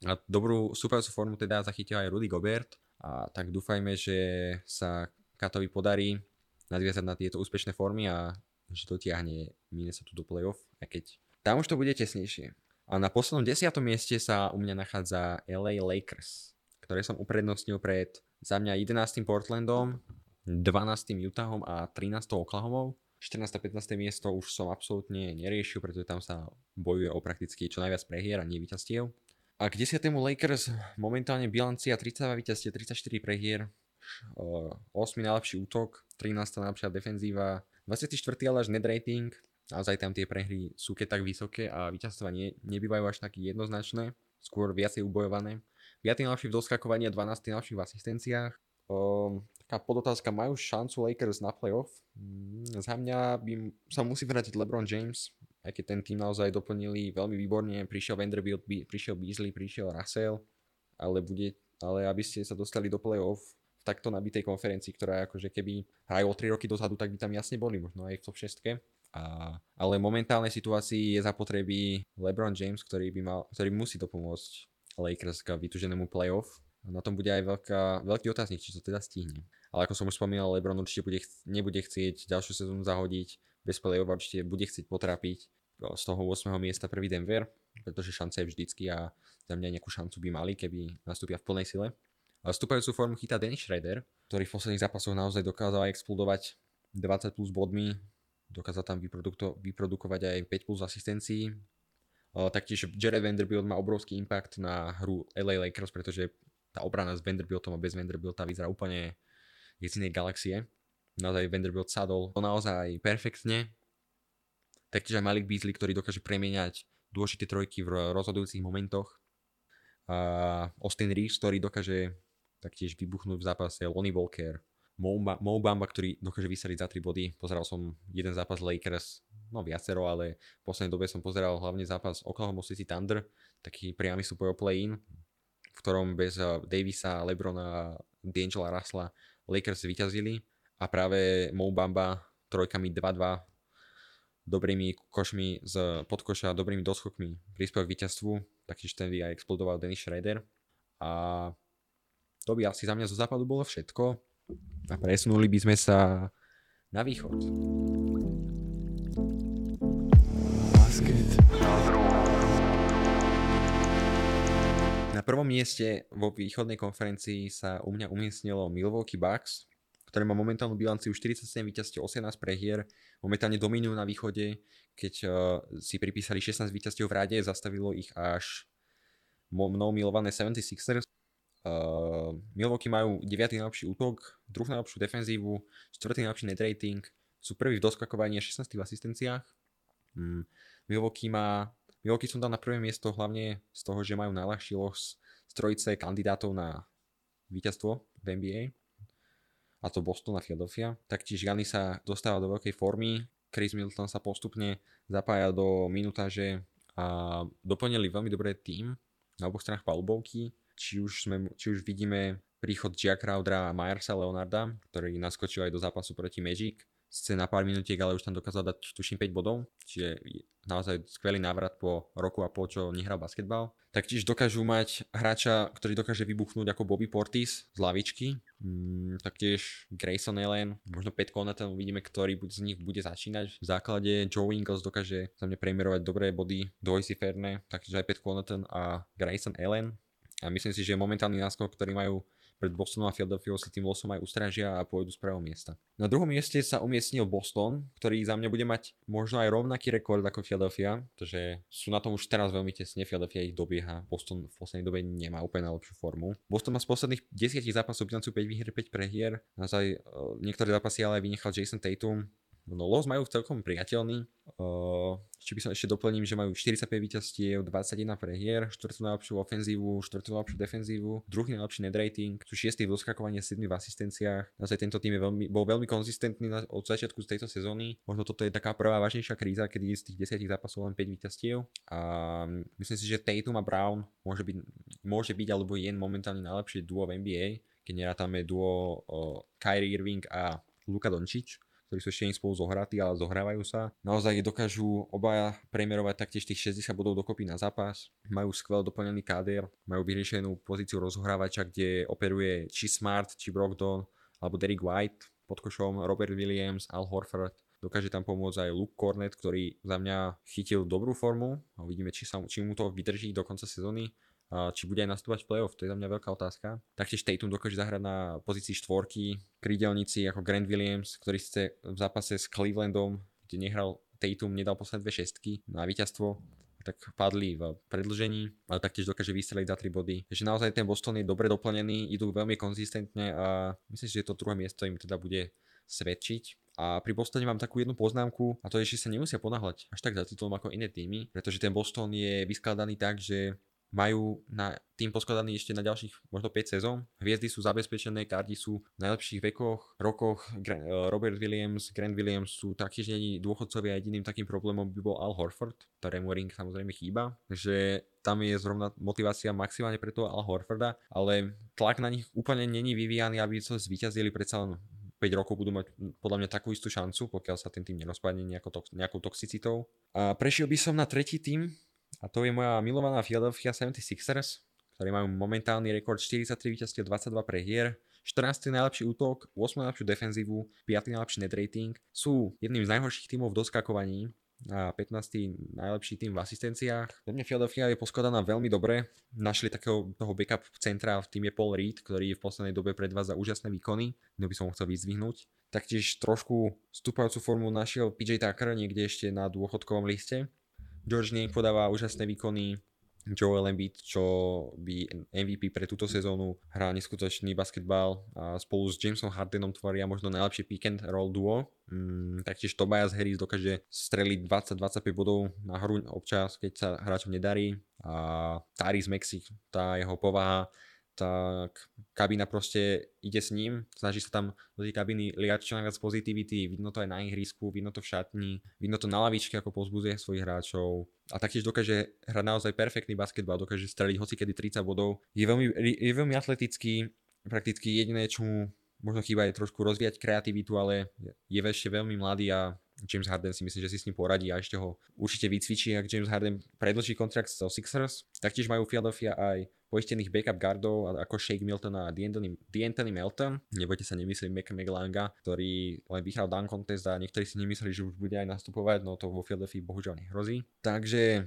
A dobrú súpajúcu formu teda zachytil aj Rudy Gobert. A tak dúfajme, že sa Katovi podarí nadviazať na tieto úspešné formy a že dotiahne Minnesota do playoff, aj keď tam už to bude tesnejšie. A na poslednom desiatom mieste sa u mňa nachádza LA Lakers, ktoré som uprednostnil pred za mňa 11. Portlandom, 12. Utahom a 13. Oklahomou. 14. a 15. miesto už som absolútne neriešil, pretože tam sa bojuje o prakticky čo najviac prehier a nie víťazstiev. A k 10. Lakers momentálne bilancia 32 víťazstiev, 34 prehier, 8. najlepší útok, 13. najlepšia defenzíva, 24. ale až net rating, naozaj tam tie prehry sú keď tak vysoké a víťazstva nie, nebývajú až také jednoznačné, skôr viacej ubojované. 5. najlepší v doskakovaní a 12. najlepší v asistenciách. O, taká podotázka, majú šancu Lakers na playoff? Mm, za mňa by sa musí vrátiť LeBron James, aj keď ten tým naozaj doplnili veľmi výborne, prišiel Vanderbilt, prišiel Beasley, prišiel Russell, ale, bude, ale aby ste sa dostali do playoff v takto nabitej konferencii, ktorá akože keby hrajú o 3 roky dozadu, tak by tam jasne boli, možno aj v top 6. A, ale v momentálnej situácii je zapotreby LeBron James, ktorý, by mal, ktorý musí dopomôcť Lakers k vytuženému playoff. Na tom bude aj veľká, veľký otáznik, či to teda stihne. Ale ako som už spomínal, LeBron určite bude, nebude chcieť ďalšiu sezónu zahodiť bez playoff, určite bude chcieť potrapiť z toho 8. miesta prvý Denver, pretože šanca je vždycky a za mňa nejakú šancu by mali, keby nastúpia v plnej sile. Stúpajúcu formu chytá Dennis Schroeder, ktorý v posledných zápasoch naozaj dokázal explodovať 20 plus bodmi, dokázal tam vyproduko- vyprodukovať aj 5 plus asistencií. Uh, taktiež Jared Vanderbilt má obrovský impact na hru LA Lakers, pretože tá obrana s Vanderbiltom a bez Vanderbilta vyzerá úplne z inej galaxie. Naozaj Vanderbilt sadol naozaj perfektne. Taktiež aj Malik Beasley, ktorý dokáže premieňať dôležité trojky v rozhodujúcich momentoch. A Austin Reeves, ktorý dokáže taktiež vybuchnúť v zápase Lonnie Walker, Mo ktorý dokáže vysadiť za 3 body. Pozeral som jeden zápas Lakers, no viacero, ale v poslednej dobe som pozeral hlavne zápas Oklahoma City Thunder, taký priamy súboj o play-in, v ktorom bez eh, Davisa, Lebrona D'Angela Russella Lakers vyťazili a práve Mo trojkami 2-2 dobrými košmi z podkoša, dobrými doskokmi prispel k víťazstvu, taktiež vtedy aj explodoval Dennis Schroeder. A to by asi za mňa zo západu bolo všetko a presunuli by sme sa na východ. Basket. Na prvom mieste vo východnej konferencii sa u mňa umiestnilo Milwaukee Bucks, ktoré má momentálnu bilanciu 47 víťazstiev, 18 prehier. Momentálne dominujú na východe, keď uh, si pripísali 16 víťazstiev v rade, zastavilo ich až mnou milované 76ers. Uh, Milwaukee majú 9. najlepší útok, 2. najlepšiu defenzívu, 4. najlepší net rating, sú prvý v doskakovaní a 16. v asistenciách. Mm, Milwaukee má Milwaukee som dal na prvé miesto hlavne z toho, že majú najľahší los z trojice kandidátov na víťazstvo v NBA a to Boston a Philadelphia. Taktiež Jany sa dostáva do veľkej formy, Chris Middleton sa postupne zapája do minutáže a doplnili veľmi dobrý tým na oboch stranách palubovky. Či už, sme, či už vidíme príchod Jack Crowdera a Myersa Leonarda, ktorý naskočil aj do zápasu proti Magic síce na pár minútiek, ale už tam dokázal dať tuším 5 bodov, čiže naozaj skvelý návrat po roku a pol, čo nehral basketbal. Taktiež dokážu mať hráča, ktorý dokáže vybuchnúť ako Bobby Portis z lavičky, mm, taktiež Grayson Allen, možno Pat Connaughton, uvidíme, ktorý z nich bude začínať. V základe Joe Ingles dokáže za mňa premerovať dobré body, dvojciferné, taktiež aj Pat Connaughton a Grayson Allen. A myslím si, že momentálny náskok, ktorý majú pred Bostonom a Philadelphia si tým losom aj ustražia a pôjdu z prvého miesta. Na druhom mieste sa umiestnil Boston, ktorý za mňa bude mať možno aj rovnaký rekord ako Philadelphia, pretože sú na tom už teraz veľmi tesne, Philadelphia ich dobieha, Boston v poslednej dobe nemá úplne najlepšiu formu. Boston má z posledných 10 zápasov bilancu 5 výher, 5 prehier, naozaj uh, niektoré zápasy ale vynechal Jason Tatum, No los majú celkom priateľný. Či by som ešte doplním, že majú 45 víťazstiev, 21 prehier, 4. najlepšiu ofenzívu, 4. najlepšiu defenzívu, druhý najlepší net rating, sú 6. v doskakovaní, 7 v asistenciách. Naozaj tento tým je veľmi, bol veľmi konzistentný od začiatku z tejto sezóny. Možno toto je taká prvá vážnejšia kríza, kedy z tých 10 zápasov len 5 víťazstiev. A myslím si, že Tatum a Brown môže byť, môže byť alebo je momentálne najlepšie duo v NBA, keď nerátame duo Kyrie Irving a Luka Doncic ktorí sú ešte spolu zohratí, ale zohrávajú sa. Naozaj dokážu obaja premerovať taktiež tých 60 bodov dokopy na zápas. Majú skvel doplnený káder, majú vyriešenú pozíciu rozhrávača, kde operuje či Smart, či Brogdon, alebo Derek White pod košom, Robert Williams, Al Horford. Dokáže tam pomôcť aj Luke Cornet, ktorý za mňa chytil dobrú formu uvidíme, či, sa, či mu to vydrží do konca sezóny či bude aj nastúpať v play-off, to je za mňa veľká otázka. Taktiež Tatum dokáže zahrať na pozícii štvorky, krídelníci ako Grant Williams, ktorý ste v zápase s Clevelandom, kde nehral Tatum, nedal posledné dve šestky na víťazstvo, tak padli v predlžení, ale taktiež dokáže vystreliť za 3 body. Takže naozaj ten Boston je dobre doplnený, idú veľmi konzistentne a myslím si, že to druhé miesto im teda bude svedčiť. A pri Bostone mám takú jednu poznámku a to je, že sa nemusia ponáhľať až tak za titulom ako iné týmy, pretože ten Boston je vyskladaný tak, že majú na tým poskladaný ešte na ďalších možno 5 sezón. Hviezdy sú zabezpečené, kardi sú v najlepších vekoch, rokoch. E, Robert Williams, Grant Williams sú taktiež není dôchodcovia. Jediným takým problémom by bol Al Horford, ktorému ring samozrejme chýba. Že tam je zrovna motivácia maximálne pre toho Al Horforda, ale tlak na nich úplne není vyvíjaný, aby sa zvíťazili predsa len 5 rokov budú mať podľa mňa takú istú šancu, pokiaľ sa ten tým nerozpadne nejakou, nejakou toxicitou. A prešiel by som na tretí tým, a to je moja milovaná Philadelphia 76ers, ktorí majú momentálny rekord 43 víťazstiev, 22 prehier, 14. najlepší útok, 8. najlepšiu defenzívu, 5. najlepší net rating, sú jedným z najhorších tímov v doskakovaní a 15. najlepší tým v asistenciách. Za mňa Philadelphia je poskladaná veľmi dobre. Našli takého toho backup centra, v tým je Paul Reed, ktorý v poslednej dobe predvádza úžasné výkony, no by som ho chcel vyzdvihnúť. Taktiež trošku stúpajúcu formu našiel PJ Tucker niekde ešte na dôchodkovom liste. George Nick podáva úžasné výkony, Joel Embiid, čo by MVP pre túto sezónu hrá neskutočný basketbal a spolu s Jamesom Hardenom tvoria možno najlepšie pick and roll duo. Mm, taktiež Tobias Harris dokáže streliť 20-25 bodov na hru občas, keď sa hráčom nedarí. A Taris Maxi, tá jeho povaha tak kabína proste ide s ním, snaží sa tam do tej kabíny liať čo najviac pozitivity, vidno to aj na ihrisku, vidno to v šatni, vidno to na lavičke, ako pozbudzuje svojich hráčov. A taktiež dokáže hrať naozaj perfektný basketbal, dokáže streliť hoci kedy 30 bodov, je veľmi, je veľmi atletický, prakticky jediné, čo mu možno chýba je trošku rozvíjať kreativitu, ale je ešte veľmi mladý a James Harden si myslím, že si s ním poradí a ešte ho určite vycvičí, ak James Harden predlží kontrakt so Sixers. Taktiež majú Philadelphia aj poistených backup guardov ako Shake Milton a D'Anthony Melton. Nebojte sa, nemyslím Mac McLanga, ktorý len vyhral dunk contest a niektorí si nemysleli, že už bude aj nastupovať, no to vo Philadelphia bohužiaľ nehrozí. Takže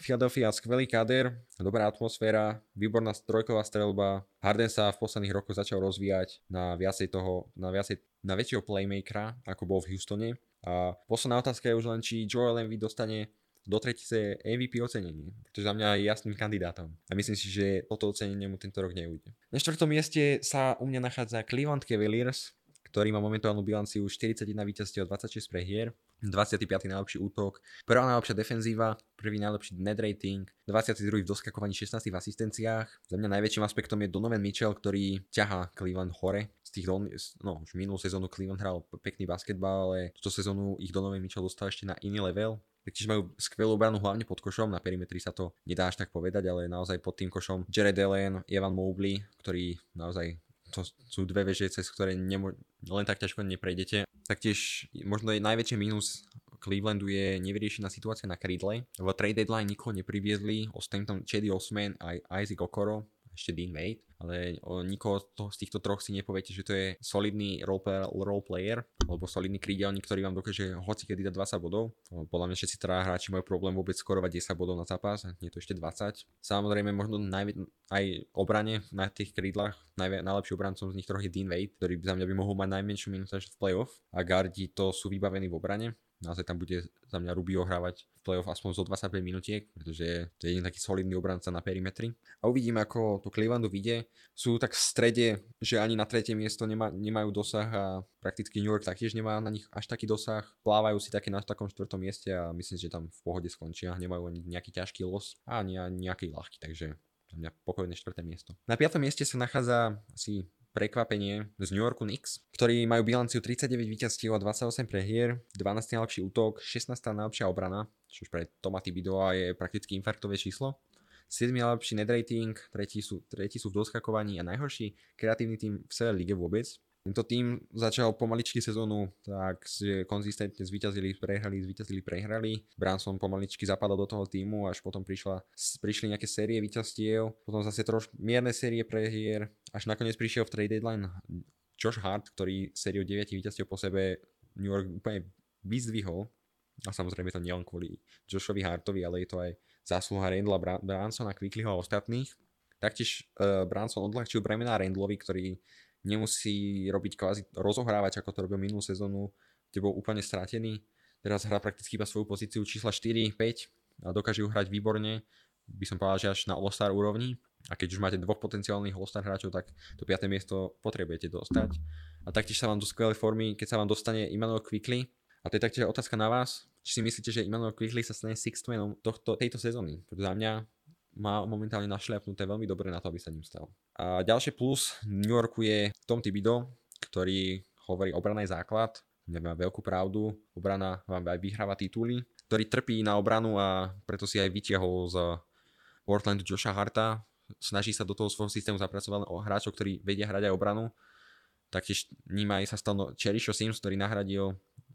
Philadelphia skvelý kader, dobrá atmosféra, výborná trojková strelba. Harden sa v posledných rokoch začal rozvíjať na viacej toho, na viacej, na väčšieho playmakera, ako bol v Houstone. A posledná otázka je už len, či Joel Embiid dostane do tretice MVP ocenenie, pretože za mňa je jasným kandidátom. A myslím si, že toto ocenenie mu tento rok neujde. Na štvrtom mieste sa u mňa nachádza Cleveland Cavaliers, ktorý má momentálnu bilanciu 41 víťazstiev 26 prehier. 25. najlepší útok, prvá najlepšia defenzíva, prvý najlepší net rating, 22. v doskakovaní 16 v asistenciách. Za mňa najväčším aspektom je Donovan Mitchell, ktorý ťahá Cleveland hore. Z tých no už minulú sezónu Cleveland hral pekný basketbal, ale túto sezónu ich Donovan Mitchell dostal ešte na iný level. Taktiež majú skvelú obranu hlavne pod košom, na perimetri sa to nedá až tak povedať, ale naozaj pod tým košom Jared Allen, Evan Mobley, ktorí naozaj to sú dve veže, cez ktoré nemo- len tak ťažko neprejdete. Taktiež možno je najväčší mínus Clevelandu je nevyriešená situácia na krídle. V trade deadline nikoho nepriviezli, ostane tam Chady Osman a Isaac Okoro, ešte Dean Wade, ale o nikoho to, z týchto troch si nepoviete, že to je solidný role, role player, alebo solidný krídelník, ktorý vám dokáže hoci kedy dať 20 bodov. Podľa mňa všetci teda hráči majú problém vôbec skorovať 10 bodov na zápas, nie to ešte 20. Samozrejme možno najvi- aj obrane na tých krídlach, najvi- najlepší obrancom z nich troch je Dean Wade, ktorý za mňa by mohol mať najmenšiu minútaž v playoff a gardi to sú vybavení v obrane naozaj tam bude za mňa Rubio hrávať v playoff aspoň zo 25 minutiek, pretože to je jeden taký solidný obranca na perimetri. A uvidíme, ako to Clevelandu vyjde. Sú tak v strede, že ani na tretie miesto nemá, nemajú dosah a prakticky New York taktiež nemá na nich až taký dosah. Plávajú si také na takom štvrtom mieste a myslím, že tam v pohode skončia. Nemajú ani nejaký ťažký los a ani nejaký ľahký, takže mňa pokojné štvrté miesto. Na piatom mieste sa nachádza asi prekvapenie z New Yorku Knicks, ktorí majú bilanciu 39 víťazstiev a 28 prehier, 12 najlepší útok, 16 najlepšia obrana, čo už pre Toma Thibodeau je prakticky infarktové číslo. 7 najlepší net rating, tretí sú, tretí sú v doskakovaní a najhorší kreatívny tým v celej lige vôbec. Tento tým začal pomaličky sezónu, tak konzistentne zvíťazili, prehrali, zvíťazili, prehrali. Branson pomaličky zapadal do toho týmu, až potom prišla, prišli nejaké série víťazstiev, potom zase trošku mierne série prehier, až nakoniec prišiel v trade deadline Josh Hart, ktorý sériu 9 víťazstiev po sebe New York úplne vyzdvihol. A samozrejme to nielen kvôli Joshovi Hartovi, ale je to aj zásluha Randla Bransona, Quicklyho a ostatných. Taktiež uh, Branson odľahčil bremena Randlovi, ktorý nemusí robiť kvázi rozohrávať, ako to robil minulú sezónu, kde bol úplne stratený. Teraz hrá prakticky iba svoju pozíciu čísla 4, 5 a dokáže ju hrať výborne. By som povedal, že až na All-Star úrovni. A keď už máte dvoch potenciálnych All-Star hráčov, tak to 5. miesto potrebujete dostať. A taktiež sa vám do skvelej formy, keď sa vám dostane Immanuel Quickly. A to je taktiež otázka na vás, či si myslíte, že Immanuel Quickly sa stane sixth manom tohto, tejto sezóny. Za mňa má momentálne našľapnuté veľmi dobre na to, aby sa ním stal. A ďalšie plus New Yorku je Tom Thibodeau, ktorý hovorí obrana je základ, nemá veľkú pravdu, obrana vám aj vyhráva tituly, ktorý trpí na obranu a preto si aj vytiahol z Portlandu Josha Harta, snaží sa do toho svojho systému zapracovať o hráčov, ktorí vedia hrať aj obranu. Taktiež ním aj sa stal Cherisho Sims, ktorý nahradil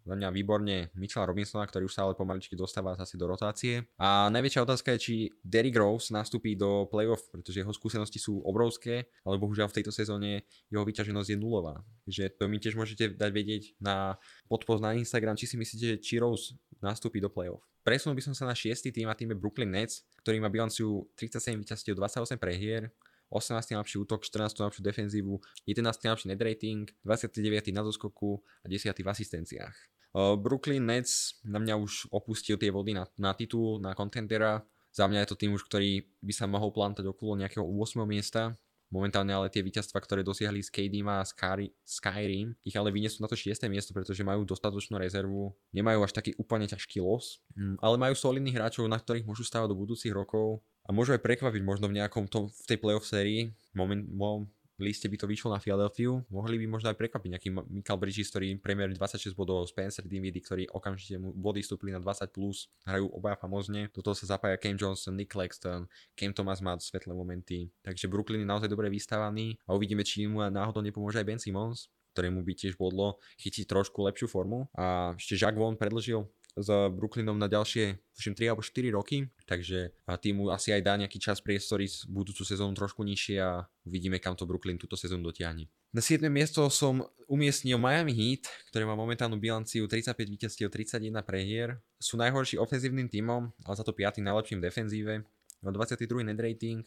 za mňa výborne Mitchella Robinsona, ktorý už sa ale pomaličky dostáva zase do rotácie. A najväčšia otázka je, či Derrick Rose nastúpi do playoff, pretože jeho skúsenosti sú obrovské, ale bohužiaľ v tejto sezóne jeho vyťaženosť je nulová. Takže to mi tiež môžete dať vedieť na podpost na Instagram, či si myslíte, či Rose nastúpi do playoff. Presunul by som sa na šiestý tým a tým je Brooklyn Nets, ktorý má bilanciu 37 víťazstiev, 28 prehier, 18. najlepší útok, 14. najlepšiu defenzívu, 11. najlepší net rating, 29. na zoskoku a 10. v asistenciách. Brooklyn Nets na mňa už opustil tie vody na, na titul, na contendera. Za mňa je to tým už, ktorý by sa mohol plantať okolo nejakého 8. miesta. Momentálne ale tie víťazstva, ktoré dosiahli s KD a Sky, Skyrim, ich ale vyniesú na to 6. miesto, pretože majú dostatočnú rezervu, nemajú až taký úplne ťažký los, mm, ale majú solidných hráčov, na ktorých môžu stávať do budúcich rokov a môžu aj prekvapiť možno v nejakom tom, v tej playoff sérii. Moment, mo, liste by to vyšlo na Philadelphia, mohli by možno aj prekvapiť nejaký Michael Bridges, ktorý premiér 26 bodov, Spencer Dinwiddie, ktorí okamžite mu body stúpli na 20+, plus, hrajú obaja famozne, do toho sa zapája Cam Johnson, Nick Lexton, Cam Thomas má svetlé momenty, takže Brooklyn je naozaj dobre vystavaný a uvidíme, či mu náhodou nepomôže aj Ben Simmons, ktorému by tiež bodlo chytiť trošku lepšiu formu. A ešte Jacques Vaughn predlžil s Brooklynom na ďalšie, tuším, 3 alebo 4 roky, takže týmu asi aj dá nejaký čas priestory z budúcu sezónu trošku nižšie a uvidíme, kam to Brooklyn túto sezónu dotiahne. Na 7. miesto som umiestnil Miami Heat, ktoré má momentálnu bilanciu 35 víťazstiev, 31 prehier. Sú najhorší ofenzívnym tímom, ale za to 5. najlepším defenzíve. 22. net rating,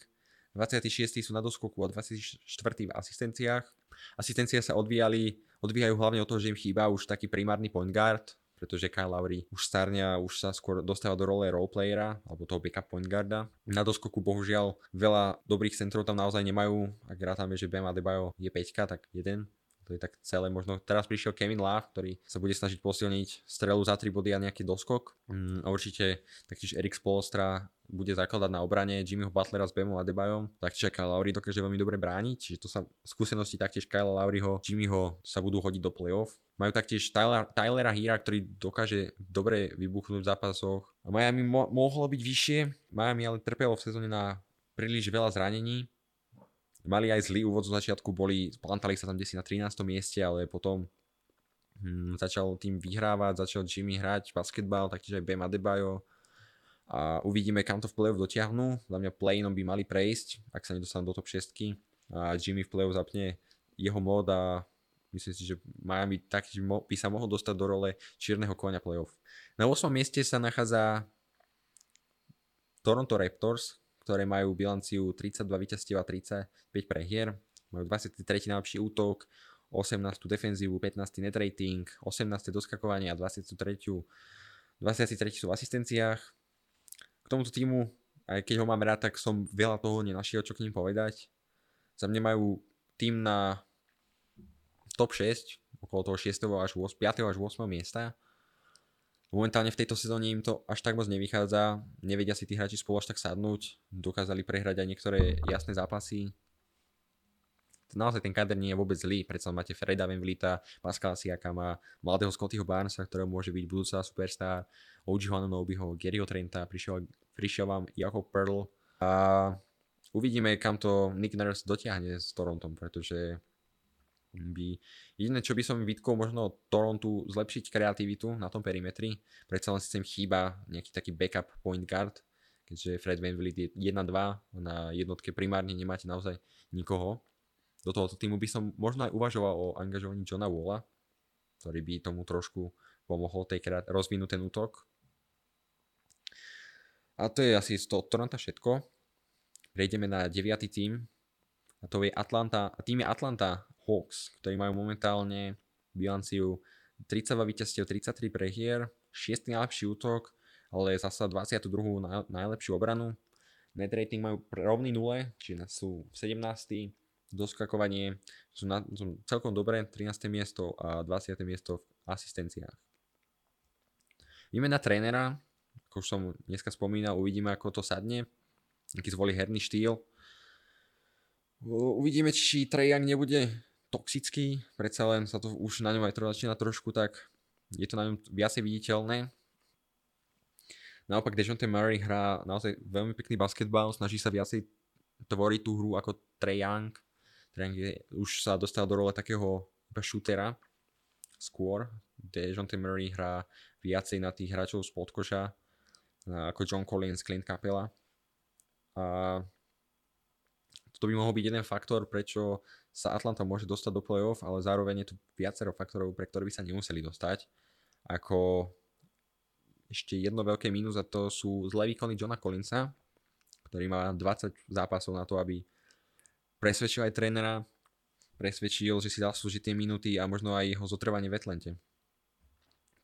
26. sú na doskoku a 24. v asistenciách. Asistencie sa odvíjali, odvíjajú hlavne od toho, že im chýba už taký primárny point guard, pretože Kyle Lowry už starne a už sa skôr dostáva do role roleplayera alebo toho backup point guarda. Na doskoku bohužiaľ veľa dobrých centrov tam naozaj nemajú, ak rátame, že Bam Adebayo je 5, tak jeden, To je tak celé. Možno teraz prišiel Kevin Love, ktorý sa bude snažiť posilniť strelu za 3 body a nejaký doskok. Mm, určite taktiež Erik Spolstra bude zakladať na obrane Jimmyho Butlera s Bemom a Debajom. Taktiež Kyle Lowry dokáže veľmi dobre brániť, čiže to sa skúsenosti taktiež Kyle Lowryho, Jimmyho sa budú hodiť do playoff. Majú taktiež Tyler, Tylera Hira, ktorý dokáže dobre vybuchnúť v zápasoch. Miami mo- mohlo byť vyššie, Miami ale trpelo v sezóne na príliš veľa zranení. Mali aj zlý úvod zo začiatku, boli, plantali sa tam desi na 13. mieste, ale potom hm, začal tým vyhrávať, začal Jimmy hrať basketbal, taktiež aj Bam Adebayo. A uvidíme, kam to v play-off dotiahnu. Za mňa play by mali prejsť, ak sa nedostanú do top 6. A Jimmy v play-off zapne jeho mod a myslím si, že Miami taktiež by sa mohol dostať do role čierneho konia play-off. Na 8. mieste sa nachádza Toronto Raptors, ktoré majú bilanciu 32 víťazstiev a 35 prehier. Majú 23. najlepší útok, 18. defenzívu, 15. net rating, 18. doskakovanie a 23. 23. sú v asistenciách. K tomuto týmu, aj keď ho mám rád, tak som veľa toho nenašiel, čo k ním povedať. Za mňa majú tým na top 6, okolo toho 6. až 8, 5. až 8. miesta Momentálne v tejto sezóne im to až tak moc nevychádza, nevedia si tí hráči spolu až tak sadnúť, dokázali prehrať aj niektoré jasné zápasy. Naozaj ten kader nie je vôbec zlý, predsa máte Freda Venvlita, Pascala Siakama, mladého Scottyho Barnesa, ktorého môže byť budúca superstar, OG Nobiho, Garyho Trenta, prišiel, prišiel vám Jakob Pearl a uvidíme, kam to Nick Nurse dotiahne s Torontom, pretože by... Jediné, čo by som vytkol možno Torontu zlepšiť kreativitu na tom perimetri, predsa len si sem chýba nejaký taký backup point guard, keďže Fred VanVleet je 1-2, na jednotke primárne nemáte naozaj nikoho. Do tohoto týmu by som možno aj uvažoval o angažovaní Johna Walla, ktorý by tomu trošku pomohol tej krát rozvinúť ten útok. A to je asi z toho Toronto všetko. Prejdeme na 9. tým, a to je Atlanta, tým je Atlanta Hawks, ktorí majú momentálne bilanciu 32 víťazstiev, 33 prehier, 6. najlepší útok, ale zasa 22. najlepšiu obranu. Net rating majú rovný nule, čiže sú 17. Doskakovanie sú, na, sú celkom dobré, 13. miesto a 20. miesto v asistenciách. Ideme na trénera, ako už som dneska spomínal, uvidíme ako to sadne, aký zvolí herný štýl. Uvidíme, či Young nebude toxický, predsa len sa to už na ňom aj začína trošku, tak je to na ňom viacej viditeľné. Naopak Dejounte Murray hrá naozaj veľmi pekný basketbal, snaží sa viacej tvoriť tú hru ako Trae Young. Trae Young je, už sa dostal do role takého shootera skôr. Dejounte Murray hrá viacej na tých hráčov z podkoša ako John Collins, Clint Capella. A to by mohol byť jeden faktor, prečo sa Atlanta môže dostať do play-off, ale zároveň je tu viacero faktorov, pre ktoré by sa nemuseli dostať. Ako ešte jedno veľké mínus a to sú zlé výkony Johna Collinsa, ktorý má 20 zápasov na to, aby presvedčil aj trénera, presvedčil, že si zaslúži tie minúty a možno aj jeho zotrvanie v Atlante.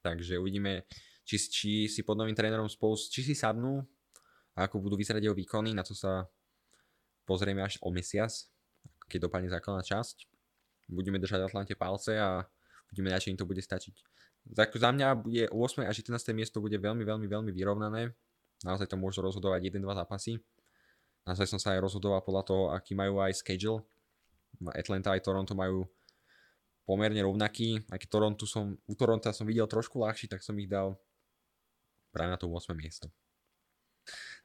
Takže uvidíme, či, či si pod novým trénerom spolu, či si sadnú a ako budú vyzerať jeho výkony, na to sa pozrieme až o mesiac, keď dopadne základná časť. Budeme držať Atlante palce a budeme na im to bude stačiť. Za, za mňa bude 8. až 11. miesto bude veľmi, veľmi, veľmi vyrovnané. Naozaj to môžu rozhodovať 1-2 zápasy. Naozaj som sa aj rozhodoval podľa toho, aký majú aj schedule. Atlanta aj Toronto majú pomerne rovnaký. Aj keď Toronto som, u Toronto som videl trošku ľahší, tak som ich dal práve na to 8. miesto.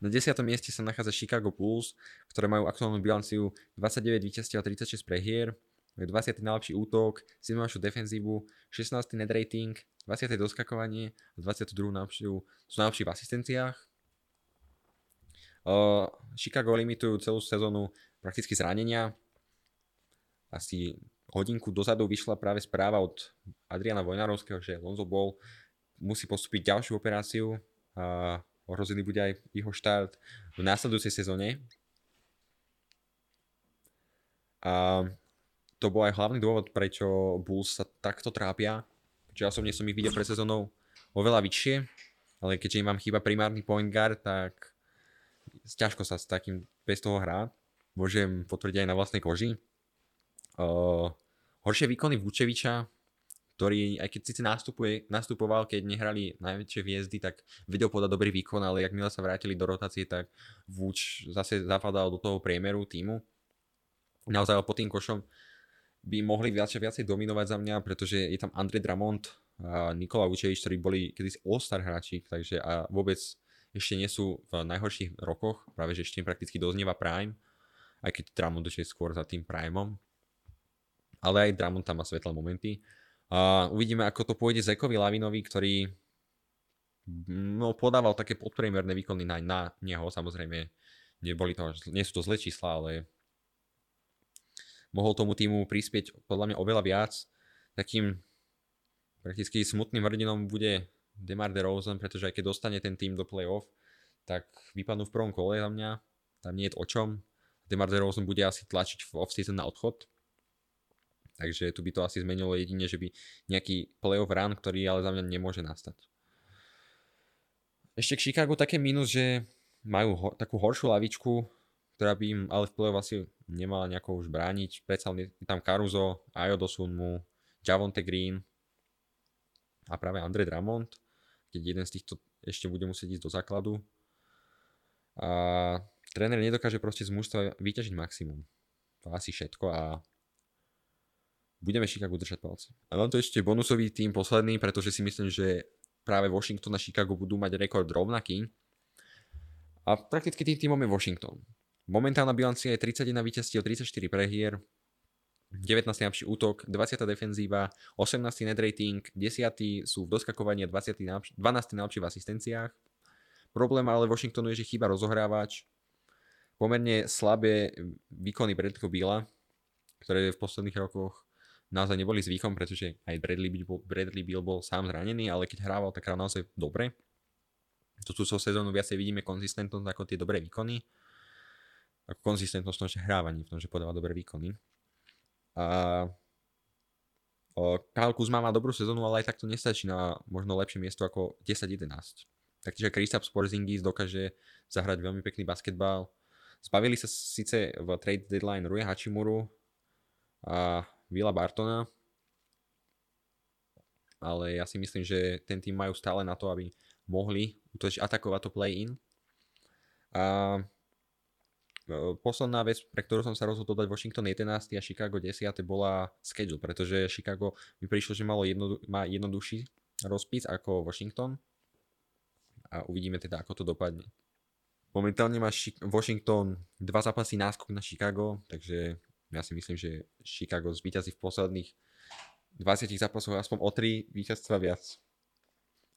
Na 10. mieste sa nachádza Chicago Bulls, ktoré majú aktuálnu bilanciu 29 víťazstiev a 36 prehier, majú 20. najlepší útok, 7. najlepšiu defenzívu, 16. net rating, 20. doskakovanie a 22. najlepšiu, sú najlepší v asistenciách. Uh, Chicago limitujú celú sezónu prakticky zranenia. Asi hodinku dozadu vyšla práve správa od Adriana Vojnarovského, že Lonzo Ball musí postúpiť ďalšiu operáciu a ohrozený bude aj jeho štart v následujúcej sezóne. A to bol aj hlavný dôvod, prečo Bulls sa takto trápia. Čiže ja osobne som ich videl pred sezónou oveľa vyššie, ale keďže im vám chýba primárny point guard, tak ťažko sa s takým bez toho hrá. Môžem potvrdiť aj na vlastnej koži. Uh, horšie výkony Vučeviča, ktorý aj keď síce nastupoval, keď nehrali najväčšie hviezdy, tak vedel podať dobrý výkon, ale jak sa vrátili do rotácie, tak Vuč zase zapadal do toho priemeru týmu. Naozaj pod tým košom by mohli viacej, viacej dominovať za mňa, pretože je tam Andre Dramont a Nikola Vučevič, ktorí boli kedysi all-star hráči, takže a vôbec ešte nie sú v najhorších rokoch, práve že ešte im prakticky doznieva Prime, aj keď Dramont je skôr za tým Primeom. Ale aj Dramont tam má svetlé momenty. A uvidíme, ako to pôjde Zekovi Lavinovi, ktorý no, podával také podpriemerné výkony na, na neho, samozrejme neboli to, nie sú to zlé čísla, ale mohol tomu týmu prispieť podľa mňa oveľa viac. Takým prakticky smutným hrdinom bude Demar DeRozan, pretože aj keď dostane ten tým do playoff, tak vypadnú v prvom kole za mňa. Tam nie je o čom. Demar DeRozan bude asi tlačiť v off-season na odchod. Takže tu by to asi zmenilo jedine, že by nejaký playoff run, ktorý ale za mňa nemôže nastať. Ešte k Chicago také minus, že majú ho, takú horšiu lavičku, ktorá by im ale v play asi nemala nejako už brániť. Predsa je tam Caruso, Ayo Dosunmu, Javonte Green a práve Andre Drummond, keď jeden z týchto ešte bude musieť ísť do základu. A tréner nedokáže proste z mužstva vyťažiť maximum. To asi všetko a budeme Chicago držať palce. A mám to ešte bonusový tým posledný, pretože si myslím, že práve Washington a Chicago budú mať rekord rovnaký. A prakticky tým týmom je Washington. Momentálna bilancia je 31 víťazstiev, 34 prehier, 19. najlepší útok, 20. defenzíva, 18. net rating, 10. sú v doskakovaní a 20. 12. najlepší v asistenciách. Problém ale Washingtonu je, že chýba rozohrávač. Pomerne slabé výkony Bradleyho Billa, ktoré v posledných rokoch naozaj neboli zvykom, pretože aj Bradley bol, Bradley Bill bol sám zranený, ale keď hrával, tak hral naozaj dobre. Túto sezónu viacej vidíme konzistentnosť ako tie dobré výkony ako konzistentnosť v tom, že hrávaní, v tom, že podáva dobré výkony. A Kyle Kuzma má dobrú sezónu, ale aj tak to nestačí na možno lepšie miesto ako 10-11. Taktiež Kristaps Porzingis dokáže zahrať veľmi pekný basketbal. Zbavili sa síce v trade deadline Rui Hachimuru a Vila Bartona, ale ja si myslím, že ten tým majú stále na to, aby mohli útočiť, atakovať to play-in. A E, posledná vec, pre ktorú som sa rozhodol dať Washington 11 a Chicago 10 bola schedule, pretože Chicago mi prišlo, že malo jedno, má jednoduchší rozpis ako Washington a uvidíme teda, ako to dopadne. Momentálne má Washington dva zápasy náskok na Chicago, takže ja si myslím, že Chicago zvíťazí v posledných 20 zápasoch aspoň o 3 víťazstva viac.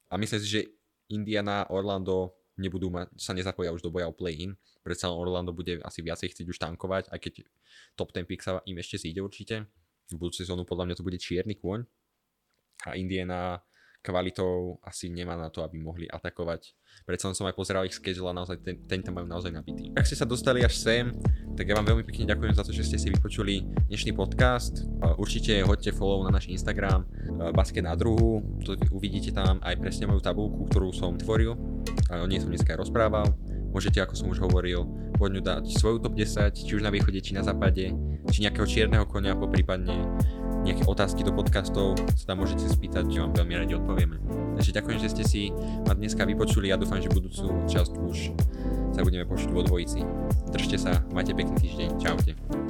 A myslím si, že Indiana, Orlando nebudú mať, sa nezapoja už do boja o play-in. Predsa Orlando bude asi viacej chcieť už tankovať, aj keď top 10 pick sa im ešte zíde určite. V budúcu sezónu podľa mňa to bude čierny kôň. A Indiana kvalitou asi nemá na to, aby mohli atakovať. Predsa som aj pozeral ich schedule a naozaj ten, ten tam majú naozaj nabitý. Ak ste sa dostali až sem, tak ja vám veľmi pekne ďakujem za to, že ste si vypočuli dnešný podcast. Určite hoďte follow na náš Instagram Basket na druhu, to uvidíte tam aj presne moju tabulku, ktorú som tvoril o nej som dneska aj rozprával. Môžete, ako som už hovoril, poďme dať svoju top 10, či už na východe, či na západe, či nejakého čierneho konia, poprípadne nejaké otázky do podcastov sa tam môžete spýtať, že vám veľmi radi odpovieme. Takže ďakujem, že ste si ma dneska vypočuli a dúfam, že budúcu časť už sa budeme počuť vo dvojici. Držte sa, majte pekný týždeň, čaute.